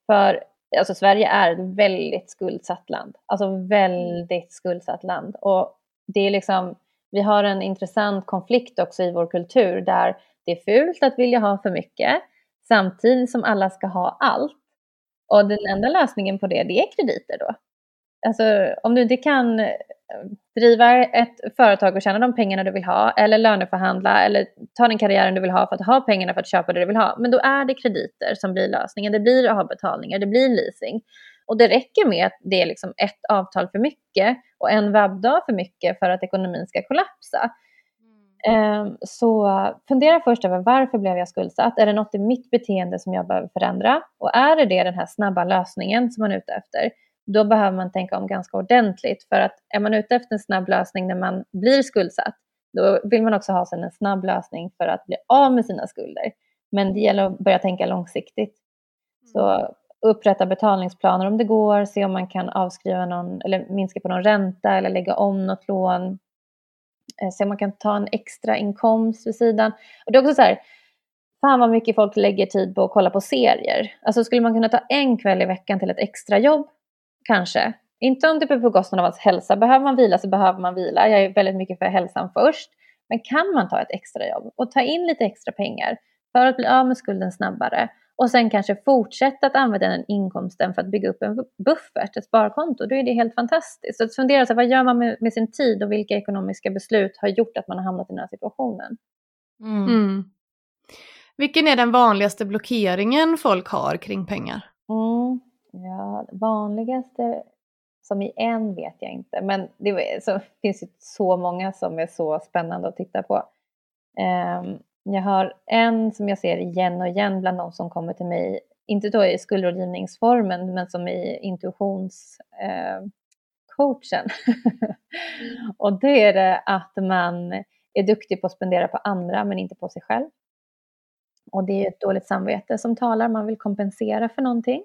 För alltså, Sverige är ett väldigt skuldsatt land, alltså väldigt skuldsatt land. Och det är liksom, vi har en intressant konflikt också i vår kultur där det är fult att vilja ha för mycket samtidigt som alla ska ha allt. Och den enda lösningen på det, det är krediter då. Alltså om du inte kan eh, driva ett företag och tjäna de pengarna du vill ha eller löneförhandla eller ta den karriären du vill ha för att ha pengarna för att köpa det du vill ha. Men då är det krediter som blir lösningen. Det blir avbetalningar, det blir leasing. Och det räcker med att det är liksom ett avtal för mycket och en webbdag för mycket för att ekonomin ska kollapsa. Mm. Så fundera först över varför blev jag skuldsatt? Är det något i mitt beteende som jag behöver förändra? Och är det det den här snabba lösningen som man är ute efter? Då behöver man tänka om ganska ordentligt. För att är man ute efter en snabb lösning när man blir skuldsatt, då vill man också ha en snabb lösning för att bli av med sina skulder. Men det gäller att börja tänka långsiktigt. Så mm. upprätta betalningsplaner om det går, se om man kan avskriva någon eller minska på någon ränta eller lägga om något lån. Eh, se om man kan ta en extra inkomst vid sidan. Och det är också så här, fan vad mycket folk lägger tid på att kolla på serier. Alltså skulle man kunna ta en kväll i veckan till ett extrajobb kanske Inte om det är på bekostnad av ens hälsa. Behöver man vila så behöver man vila. Jag är väldigt mycket för hälsan först. Men kan man ta ett extrajobb och ta in lite extra pengar för att bli av med skulden snabbare och sen kanske fortsätta att använda den inkomsten för att bygga upp en buffert, ett sparkonto, då är det helt fantastiskt. Så att fundera, så vad gör man med, med, sin tid och vilka ekonomiska beslut har gjort att man har hamnat i den här situationen? Mm. Mm. Vilken är den vanligaste blockeringen folk har kring pengar? Mm. Ja, vanligaste, som i en vet jag inte, men det så, finns ju så många som är så spännande att titta på. Um, jag har en som jag ser igen och igen bland de som kommer till mig, inte då i skuldrådgivningsformen, men som i intuitionscoachen. Ehm, uh, mm. och det är det att man är duktig på att spendera på andra men inte på sig själv. Och det är ett dåligt samvete som talar, man vill kompensera för någonting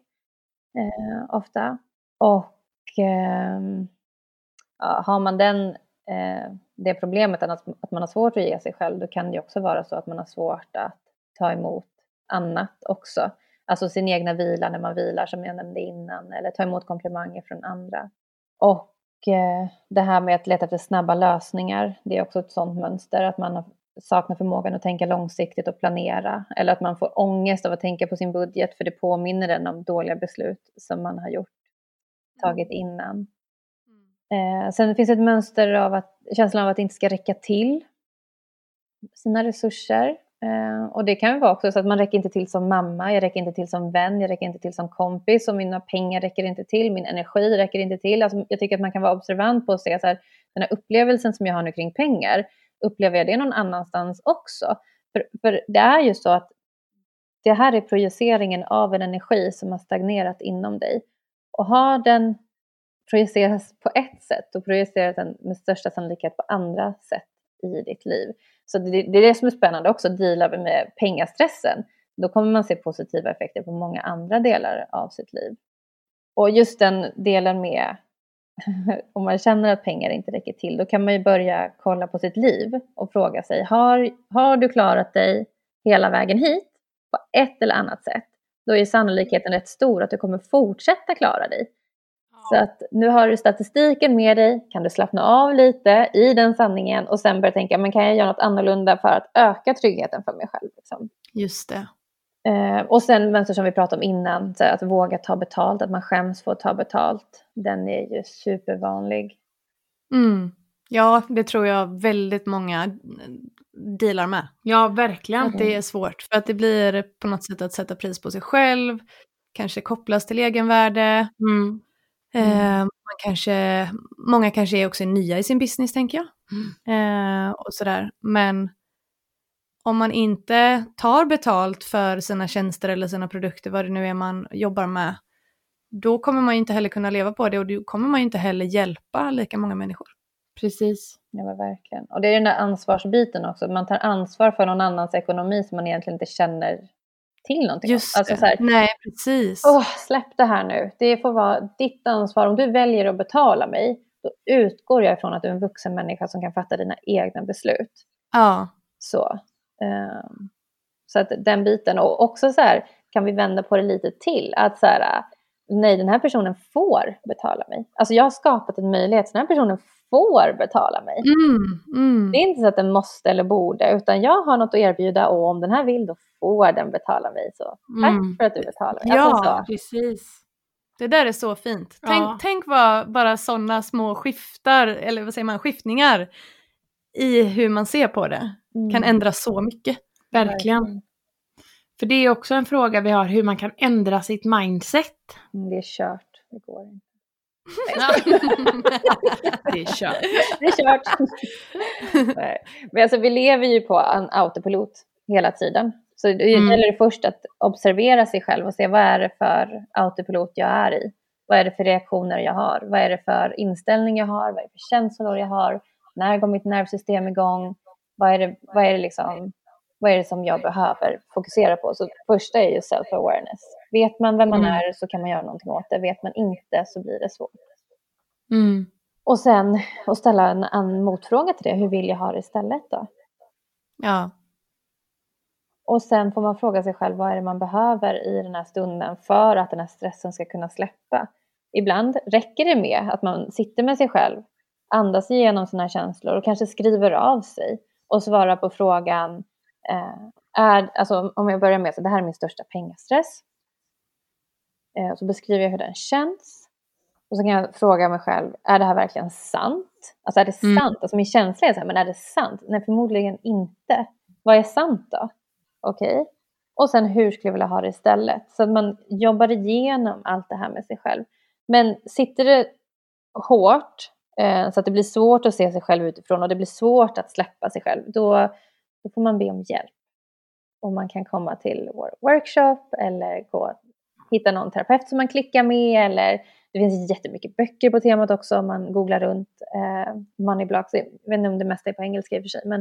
eh, ofta. Och eh, har man den eh, det problemet att, att man har svårt att ge sig själv, då kan det också vara så att man har svårt att ta emot annat också. Alltså sin egna vila när man vilar som jag nämnde innan, eller ta emot komplimanger från andra. Och eh, det här med att leta efter snabba lösningar, det är också ett sådant mönster, att man saknar förmågan att tänka långsiktigt och planera, eller att man får ångest av att tänka på sin budget, för det påminner den om dåliga beslut som man har gjort, tagit innan. Eh, sen finns ett mönster av att, känslan av att det inte ska räcka till sina resurser. Eh, och det kan vara också så att man räcker inte till som mamma, jag räcker inte till som vän, jag räcker inte till som kompis och mina pengar räcker inte till, min energi räcker inte till. Alltså, jag tycker att man kan vara observant på att se så här, den här upplevelsen som jag har nu kring pengar, upplever jag det någon annanstans också? För, för det är ju så att det här är projiceringen av en energi som har stagnerat inom dig. Och har den projiceras på ett sätt då projiceras den med största sannolikhet på andra sätt i ditt liv. Så det, det är det som är spännande också, att deala med pengastressen. Då kommer man se positiva effekter på många andra delar av sitt liv. Och just den delen med om man känner att pengar inte räcker till, då kan man ju börja kolla på sitt liv och fråga sig, har, har du klarat dig hela vägen hit på ett eller annat sätt? Då är sannolikheten rätt stor att du kommer fortsätta klara dig. Så att nu har du statistiken med dig, kan du slappna av lite i den sanningen och sen börja tänka, men kan jag göra något annorlunda för att öka tryggheten för mig själv? Liksom. Just det. Eh, och sen mönster som vi pratade om innan, så att våga ta betalt, att man skäms för att ta betalt. Den är ju supervanlig. Mm. Ja, det tror jag väldigt många dealar med. Ja, verkligen. Att det är svårt, för att det blir på något sätt att sätta pris på sig själv, kanske kopplas till egenvärde. Mm. Mm. Eh, man kanske, många kanske är också nya i sin business tänker jag. Mm. Eh, och sådär. Men om man inte tar betalt för sina tjänster eller sina produkter, vad det nu är man jobbar med, då kommer man inte heller kunna leva på det och då kommer man inte heller hjälpa lika många människor. Precis. Ja, men verkligen. Och det är den där ansvarsbiten också. Man tar ansvar för någon annans ekonomi som man egentligen inte känner till någonting. Just alltså, det. Så här, Nej, precis. Åh, släpp det här nu. Det får vara ditt ansvar. Om du väljer att betala mig, då utgår jag ifrån att du är en vuxen människa som kan fatta dina egna beslut. Ja. Så. Um, så att den biten. Och också så här, kan vi vända på det lite till. Att så här, nej, den här personen får betala mig. Alltså jag har skapat en möjlighet, så den här personen får betala mig. Mm, mm. Det är inte så att den måste eller borde, utan jag har något att erbjuda och om den här vill, då får den betala mig. Så tack mm. för att du betalar mig. Alltså, ja, alltså, precis. Det där är så fint. Tänk, ja. tänk vad bara sådana små skiftar, eller vad säger man, skiftningar i hur man ser på det mm. kan ändra så mycket. Verkligen. För det är också en fråga vi har, hur man kan ändra sitt mindset. Mm, det är kört, det går inte. det är kört. Det är kört. Men alltså, vi lever ju på en autopilot hela tiden. Så det mm. gäller det först att observera sig själv och se vad är det för autopilot jag är i. Vad är det för reaktioner jag har? Vad är det för inställning jag har? Vad är det för känslor jag har? När går mitt nervsystem igång? Vad är det, vad är det, liksom, vad är det som jag behöver fokusera på? Så första är ju self-awareness. Vet man vem man mm. är så kan man göra någonting åt det. Vet man inte så blir det svårt. Mm. Och sen att ställa en, en motfråga till det. Hur vill jag ha det istället då? Ja. Och sen får man fråga sig själv vad är det man behöver i den här stunden för att den här stressen ska kunna släppa. ibland räcker det med att man sitter med sig själv, andas igenom sina känslor och kanske skriver av sig och svarar på frågan, eh, är, alltså om jag börjar med så det här är min största pengastress. Eh, så beskriver jag hur den känns. Och så kan jag fråga mig själv, är det här verkligen sant? Alltså är det Mm. sant? Alltså min känsla är så här, men är det sant? Nej, förmodligen inte. Vad är sant då? Okej. Och sen hur skulle jag vilja ha det istället? Så att man jobbar igenom allt det här med sig själv. Men sitter det hårt så att det blir svårt att se sig själv utifrån och det blir svårt att släppa sig själv, då, då får man be om hjälp. Och man kan komma till vår workshop eller gå, hitta någon terapeut som man klickar med eller det finns jättemycket böcker på temat också om man googlar runt eh, money blocks. Jag vet inte om det mesta är på engelska i och för sig, men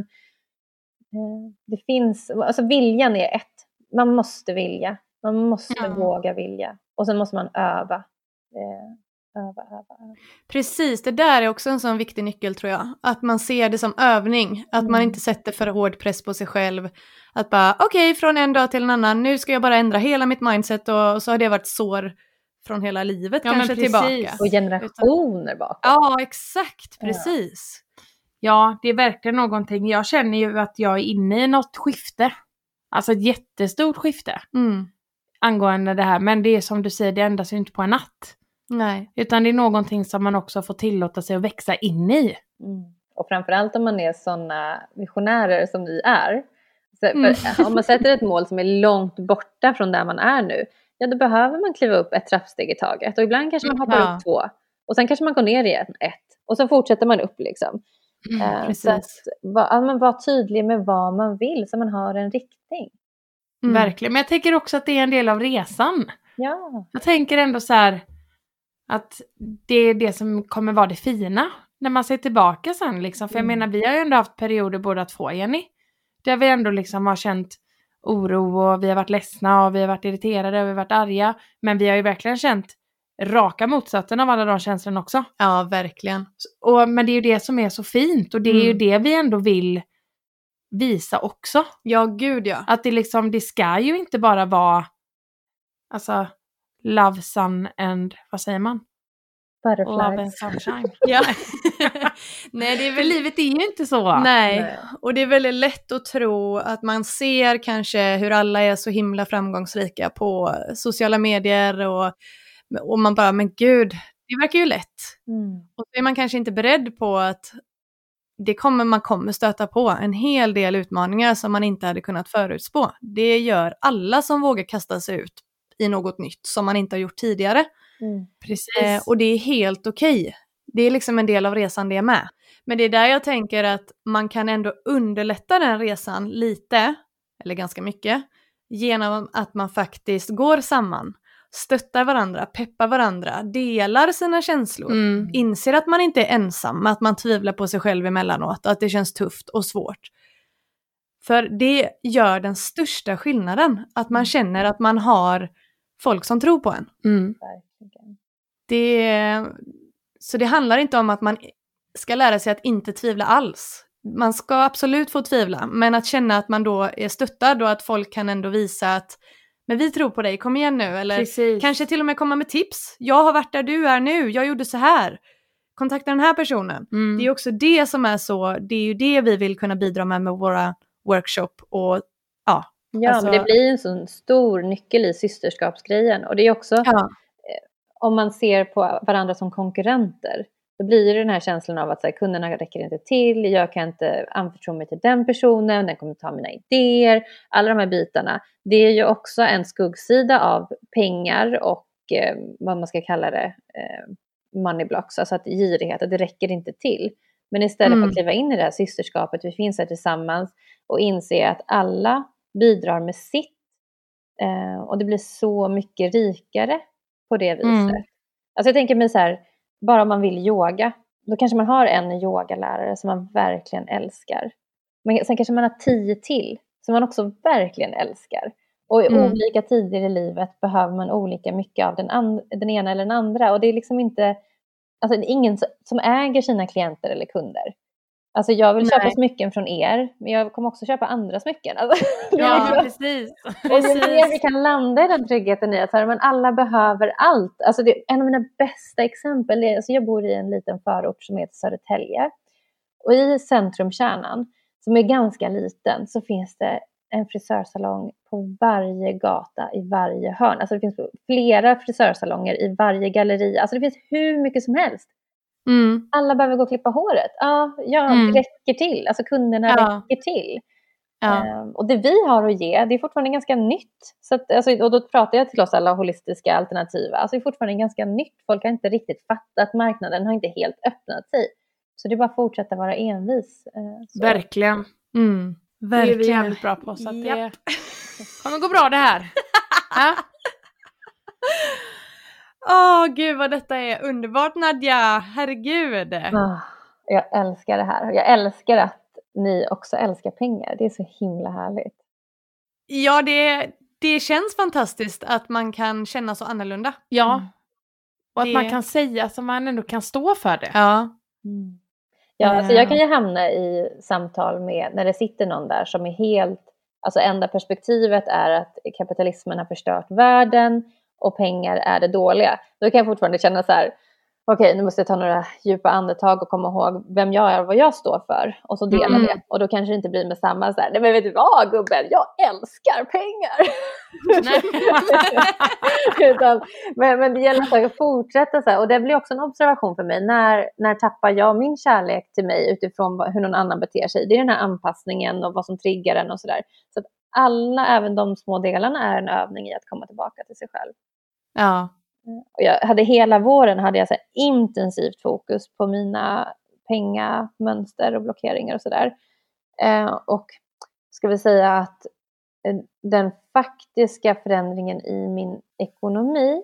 eh, det finns, alltså viljan är ett. Man måste vilja. Man måste Ja. våga vilja. Och sen måste man öva. Eh, öva, öva, öva. Precis, det där är också en sån viktig nyckel tror jag. Att man ser det som övning, att man Mm. inte sätter för hård press på sig själv. Att bara, okej, från en dag till en annan, nu ska jag bara ändra hela mitt mindset och, och så har det varit sår från hela livet Ja, kanske tillbaka. Och generationer bakåt. Ja, exakt, Ja. precis. Ja, det är verkligen någonting. Jag känner ju att jag är inne i något skifte. Alltså ett jättestort skifte Mm. angående det här. Men det är som du säger, det ändras ju inte på en natt. Nej. Utan det är någonting som man också får tillåta sig att växa in i. Mm. Och framförallt om man är sådana visionärer som vi är. Mm. Om man sätter ett mål som är långt borta från där man är nu, ja då behöver man kliva upp ett trappsteg i taget. Och ibland kanske man hoppar Ja. upp två. Och sen kanske man går ner i ett. Och så fortsätter man upp liksom. Eh, precis. så att, va, ja, men var tydlig med vad man vill så man har en riktning. Mm. Verkligen. Men jag tänker också att det är en del av resan. Ja. Jag tänker ändå så här att det är det som kommer vara det fina när man ser tillbaka sen liksom. För jag Mm. menar vi har ju ändå haft perioder båda två Jenny. Där vi ändå liksom har känt oro och vi har varit ledsna och vi har varit irriterade och vi har varit arga. Men vi har ju verkligen känt raka motsatsen av alla de känslorna också. Ja, verkligen. Och, men det är ju det som är så fint och det är ju Mm. det vi ändå vill visa också. Ja, gud ja. Att det liksom, det ska ju inte bara vara alltså love, sun and, vad säger man? Love and Butterflies. sunshine. ja. Nej, det är väl livet är ju inte så. Nej. Nej. och det är väldigt lätt att tro att man ser kanske hur alla är så himla framgångsrika på sociala medier och, och man bara, men gud, det verkar ju lätt. Mm. Och så är man kanske inte beredd på att det kommer, man kommer stöta på en hel del utmaningar som man inte hade kunnat förutspå. Det gör alla som vågar kasta sig ut i något nytt som man inte har gjort tidigare. Mm. Precis. Eh, och det är helt okej. Det är liksom en del av resan det med. Men det är där jag tänker att man kan ändå underlätta den resan lite, eller ganska mycket, genom att man faktiskt går samman, stöttar varandra, peppar varandra, delar sina känslor, Mm. inser att man inte är ensam, att man tvivlar på sig själv emellanåt, att det känns tufft och svårt. För det gör den största skillnaden, att man känner att man har folk som tror på en. Mm. Det, så det handlar inte om att man ska lära sig att inte tvivla alls. Man ska absolut få tvivla, men att känna att man då är stöttad och att folk kan ändå visa att men vi tror på dig, kom igen nu. Eller Precis. kanske till och med komma med tips. Jag har varit där du är nu, jag gjorde så här. Kontakta den här personen. Mm. Det är också det som är så, det är ju det vi vill kunna bidra med med våra workshop och ja. Ja, Alltså- men det blir en sån stor nyckel i systerskapsgrejen. Och det är också, ja. om man ser på varandra som konkurrenter, då blir det den här känslan av att så här, kunderna räcker inte till, jag kan inte anförtro mig till den personen, den kommer ta mina idéer, alla de här bitarna. Det är ju också en skuggsida av pengar och eh, vad man ska kalla det, eh, money blocks, alltså att girighet, att det räcker inte till. Men istället för Mm. att kliva in i det här systerskapet, vi finns här tillsammans och inse att alla bidrar med sitt eh, och det blir så mycket rikare på det viset. Mm. Alltså jag tänker mig så här, bara om man vill yoga, då kanske man har en yogalärare som man verkligen älskar. Men sen kanske man har tio till som man också verkligen älskar. Och i Mm. olika tider i livet behöver man olika mycket av den, and- den ena eller den andra. Och det är liksom inte, alltså det är ingen som äger sina klienter eller kunder. Alltså jag vill köpa Nej. smycken från er, men jag kommer också köpa andra smycken. Alltså, Ja, liksom- precis. och ju mer vi kan landa i den tryggheten i att men alla behöver allt. Alltså det, en av mina bästa exempel är, alltså jag bor i en liten förort som heter Södertälje. Och i centrumkärnan, som är ganska liten, så finns det en frisörsalong på varje gata i varje hörn. Alltså det finns flera frisörsalonger i varje galleri. Alltså det finns hur mycket som helst. Mm. Alla behöver gå och klippa håret. Ja, ja Mm. det räcker till. Alltså kunderna Ja. räcker till. Ja. Ehm, och det vi har att ge, det är fortfarande ganska nytt. Så att, alltså, och då pratar jag till oss alla holistiska alternativa. Alltså det är fortfarande ganska nytt. Folk har inte riktigt fattat marknaden, har inte helt öppnat sig. Så det är bara att fortsätta vara envis. så. Verkligen. Mm. Det är vi Verkligen. jävligt bra på. Så att det Japp. kommer gå bra det här. Ja. Åh gud vad detta är underbart Nadja, herregud. Ah, jag älskar det här. Jag älskar att ni också älskar pengar. Det är så himla härligt. Ja det, det känns fantastiskt att man kan känna så annorlunda. ja. Och att Det- man kan säga så man ändå kan stå för det. Ja. Ja, alltså jag kan ju hamna i samtal med, när det sitter någon där som är helt, alltså enda perspektivet är att kapitalismen har förstört världen och pengar är det dåliga. Då kan jag fortfarande känna så här, okej nu måste jag ta några djupa andetag och komma ihåg vem jag är och vad jag står för. Och så dela Mm. det. Och då kanske det inte blir med samma så här, nej men vet du vad gubben, jag älskar pengar. Utan, men, men det gäller att fortsätta så här. Och det blir också en observation för mig. När, när tappar jag min kärlek till mig utifrån hur någon annan beter sig? Det är den här anpassningen och vad som triggar en och sådär. Så att alla, även de små delarna, är en övning i att komma tillbaka till sig själv. Ja. Och jag hade hela våren hade jag så intensivt fokus på mina pengamönster och blockeringar och sådär. Eh, och ska vi säga att eh, den faktiska förändringen i min ekonomi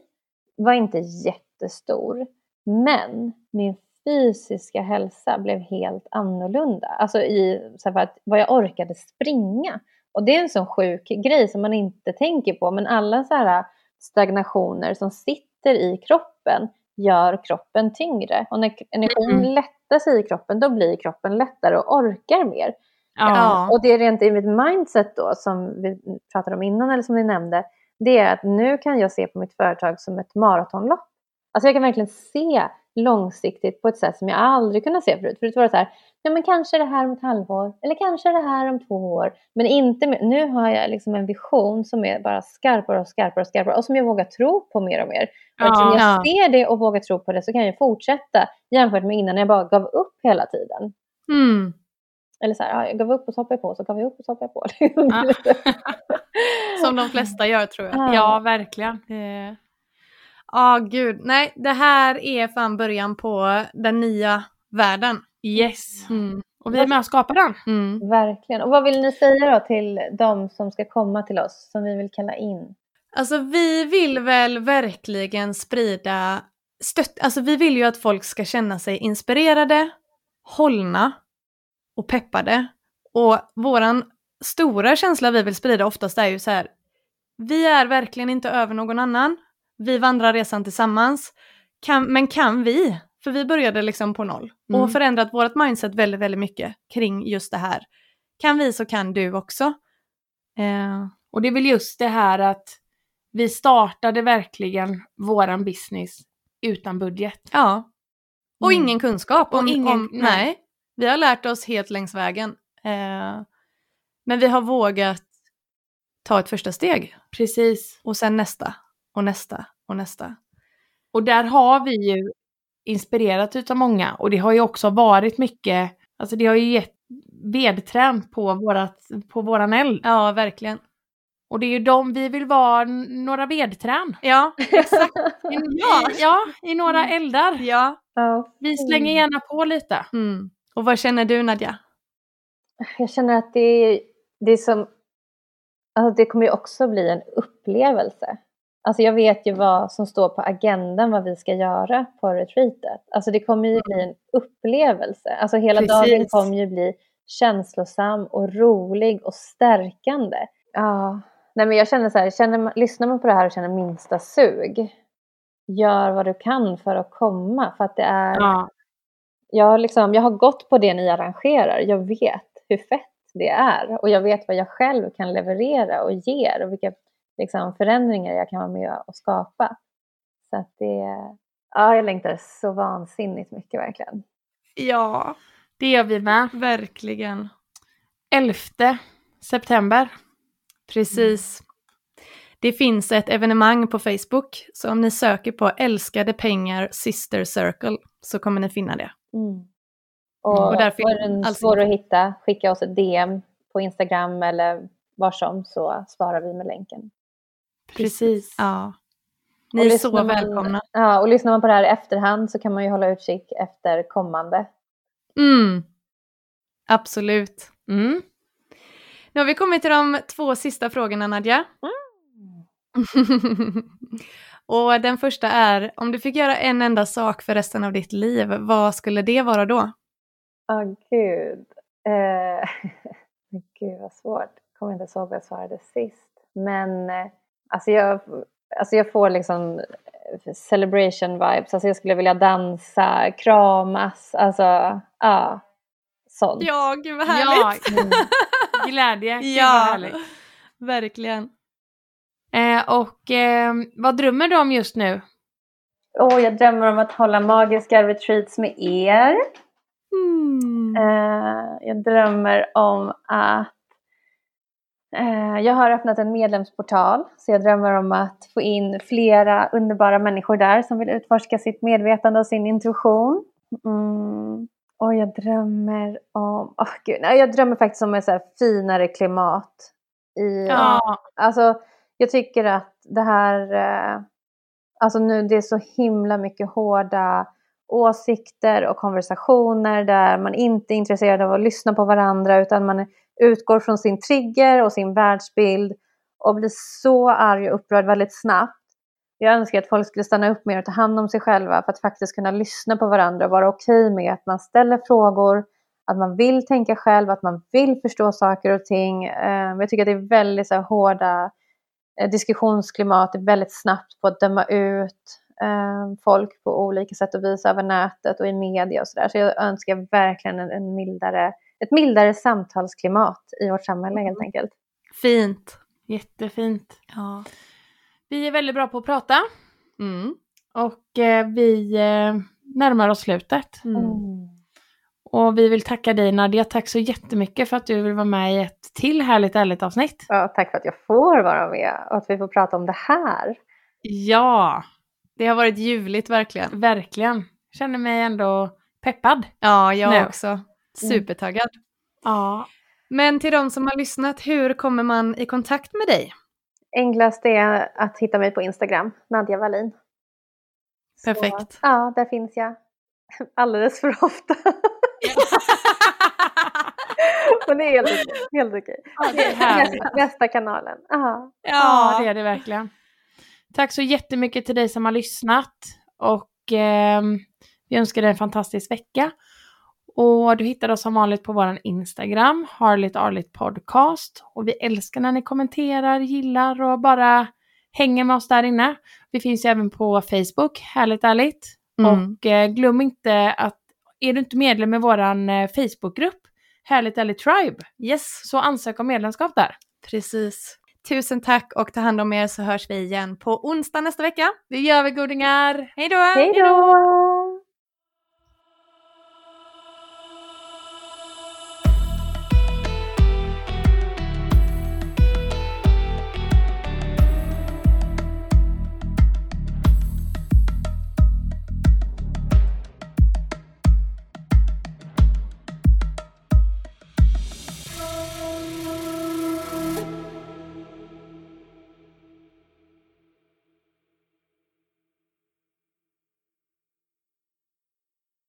var inte jättestor. Men min fysiska hälsa blev helt annorlunda. Alltså i så här, att, vad jag orkade springa. Och det är en sån sjuk grej som man inte tänker på. Men alla så här stagnationer som sitter i kroppen gör kroppen tyngre. Och när energin Mm. lättar sig i kroppen då blir kroppen lättare och orkar mer. Ja. Och det är rent i mitt mindset då som vi pratade om innan eller som ni nämnde. Det är att nu kan jag se på mitt företag som ett maratonlopp. Alltså jag kan verkligen se långsiktigt på ett sätt som jag aldrig kunnat se förut. Förut var det så här, ja men kanske det här om ett halvår eller kanske det här om två år. Men inte med, nu har jag liksom en vision som är bara skarpare och skarpare och skarpare och som jag vågar tro på mer och mer. Och eftersom jag Ja. ser det och vågar tro på det så kan jag fortsätta jämfört med innan när jag bara gav upp hela tiden. Mm. Eller så här, ja, jag gav upp och så hoppade jag på, så gav jag upp och så hoppade jag på. Som de flesta gör tror jag. Ja. Ja, verkligen. Eh, Ja, gud. Nej, det här är fan början på den nya världen. Yes. Mm. Och vi är med och skapar den. Mm. Verkligen. Och vad vill ni säga då till de som ska komma till oss, som vi vill kalla in? Alltså vi vill väl verkligen sprida stött, alltså vi vill ju att folk ska känna sig inspirerade, hållna och peppade. Och våran stora känsla vi vill sprida oftast är ju så här, vi är verkligen inte över någon annan, vi vandrar resan tillsammans, kan, men kan vi? För vi började liksom på noll Mm. och förändrat vårt mindset väldigt, väldigt mycket kring just det här. Kan vi så kan du också. Eh, Och det är väl just det här att vi startade verkligen våran business utan budget. Ja. Och Mm. ingen kunskap. Och Om, ingen- om, nej. nej. Vi har lärt oss helt längs vägen. Eh, men vi har vågat ta ett första steg. Precis. Och sen nästa. Och nästa. Och nästa. Och där har vi ju inspirerat utav många och det har ju också varit mycket, alltså det har ju gett vedträn på, vårat, på våran eld. Ja, verkligen. Och det är ju de, vi vill vara några vedträn. Ja, Exakt. I, ja, ja, i några eldar. ja. Ja. Vi slänger gärna på lite. Mm. Och vad känner du Nadja? Jag känner att det är, det är som... Alltså det kommer ju också bli en upplevelse. Alltså jag vet ju vad som står på agendan, vad vi ska göra på retreatet. Alltså det kommer ju bli en upplevelse. Alltså hela Precis. dagen kommer ju bli känslosam och rolig och stärkande. Ja, nej men jag känner så här, känner, lyssnar man på det här och känner minsta sug, gör vad du kan för att komma. För att det är, Ja, jag, har liksom, jag har gått på det ni arrangerar. Jag vet hur fett det är och jag vet vad jag själv kan leverera och ger och vilka liksom, förändringar jag kan vara med och skapa. Så att det, ja, jag längtar så vansinnigt mycket verkligen. Ja, det gör vi med. Verkligen. 11 september. Precis. Det finns ett evenemang på Facebook, så om ni söker på älskade pengar Sister Circle så kommer ni finna det. Mm. Och, Och där finns är den allt svår att hitta, skicka oss ett DM på Instagram eller var som så svarar vi med länken. Precis. Ja. Ni är så man- välkomna. Ja, och lyssnar man på det här i efterhand så kan man ju hålla utkik efter kommande. Mm. Absolut. Mm. Nu har vi kommit till de två sista frågorna Nadja. Och den första är, om du fick göra en enda sak för resten av ditt liv, vad skulle det vara då? Åh gud. Eh, gud vad svårt. Jag kommer inte ihåg vad jag svarade sist. Men eh, alltså, jag, alltså jag får liksom eh, celebration vibes. Alltså jag skulle vilja dansa, kramas, alltså ja, sånt. Ja, gud vad Ja, glädje. Gud, Ja. vad härligt. verkligen. Eh, och eh, vad drömmer du om just nu? Åh, jag drömmer om att hålla magiska retreats med er. Mm. Eh, jag drömmer om att jag har öppnat en medlemsportal så jag drömmer om att få in flera underbara människor där som vill utforska sitt medvetande och sin intuition. Mm. Och jag drömmer om, åh gud, nej, jag drömmer faktiskt om ett så här finare klimat. I, Ja, Alltså, jag tycker att det här, eh, alltså nu det är så himla mycket hårda åsikter och konversationer där man inte är intresserad av att lyssna på varandra utan man utgår från sin trigger och sin världsbild och blir så arg och upprörd väldigt snabbt. Jag önskar att folk skulle stanna upp mer och ta hand om sig själva för att faktiskt kunna lyssna på varandra och vara okej med att man ställer frågor, att man vill tänka själv, att man vill förstå saker och ting. Eh, jag tycker att det är väldigt så här, hårda eh, diskussionsklimat, det är väldigt snabbt på att döma ut folk på olika sätt och vis över nätet och i media och sådär. Så jag önskar verkligen en, en mildare, ett mildare samtalsklimat i vårt samhälle helt enkelt. Fint. jättefint. Ja. Vi är väldigt bra på att prata Mm. och eh, vi eh, närmar oss slutet. Mm. Och vi vill tacka dig Nadia, tack så jättemycket för att du vill vara med i ett till härligt ärligt avsnitt. Ja, tack för att jag får vara med och att vi får prata om det här. Ja, Det har varit ljuvligt verkligen. verkligen. Känner mig ändå peppad. Ja, jag Nu. också. Supertaggad. Ja. Men till de som har lyssnat, hur kommer man i kontakt med dig? Enklast är att hitta mig på Instagram, Nadja Wallin. Så, Perfekt. ja, där finns jag. Alldeles för ofta. Men det är helt. Helt okej. Ja, det är nästa, nästa kanalen. Ja. Ja, det är det verkligen. Tack så jättemycket till dig som har lyssnat och ehm, vi önskar dig en fantastisk vecka. Och du hittar oss som vanligt på vår Instagram, Harligt Arligt Podcast. Och vi älskar när ni kommenterar, gillar och bara hänger med oss där inne. Vi finns ju även på Facebook, Härligt Ärligt. Mm. Och eh, glöm inte att är du inte medlem i vår eh, Facebookgrupp, Härligt Ärligt Tribe, Yes, så ansök om medlemskap där. precis. Tusen tack och ta hand om er så hörs vi igen på onsdag nästa vecka. Det gör vi godingar! Hej då! Hej då!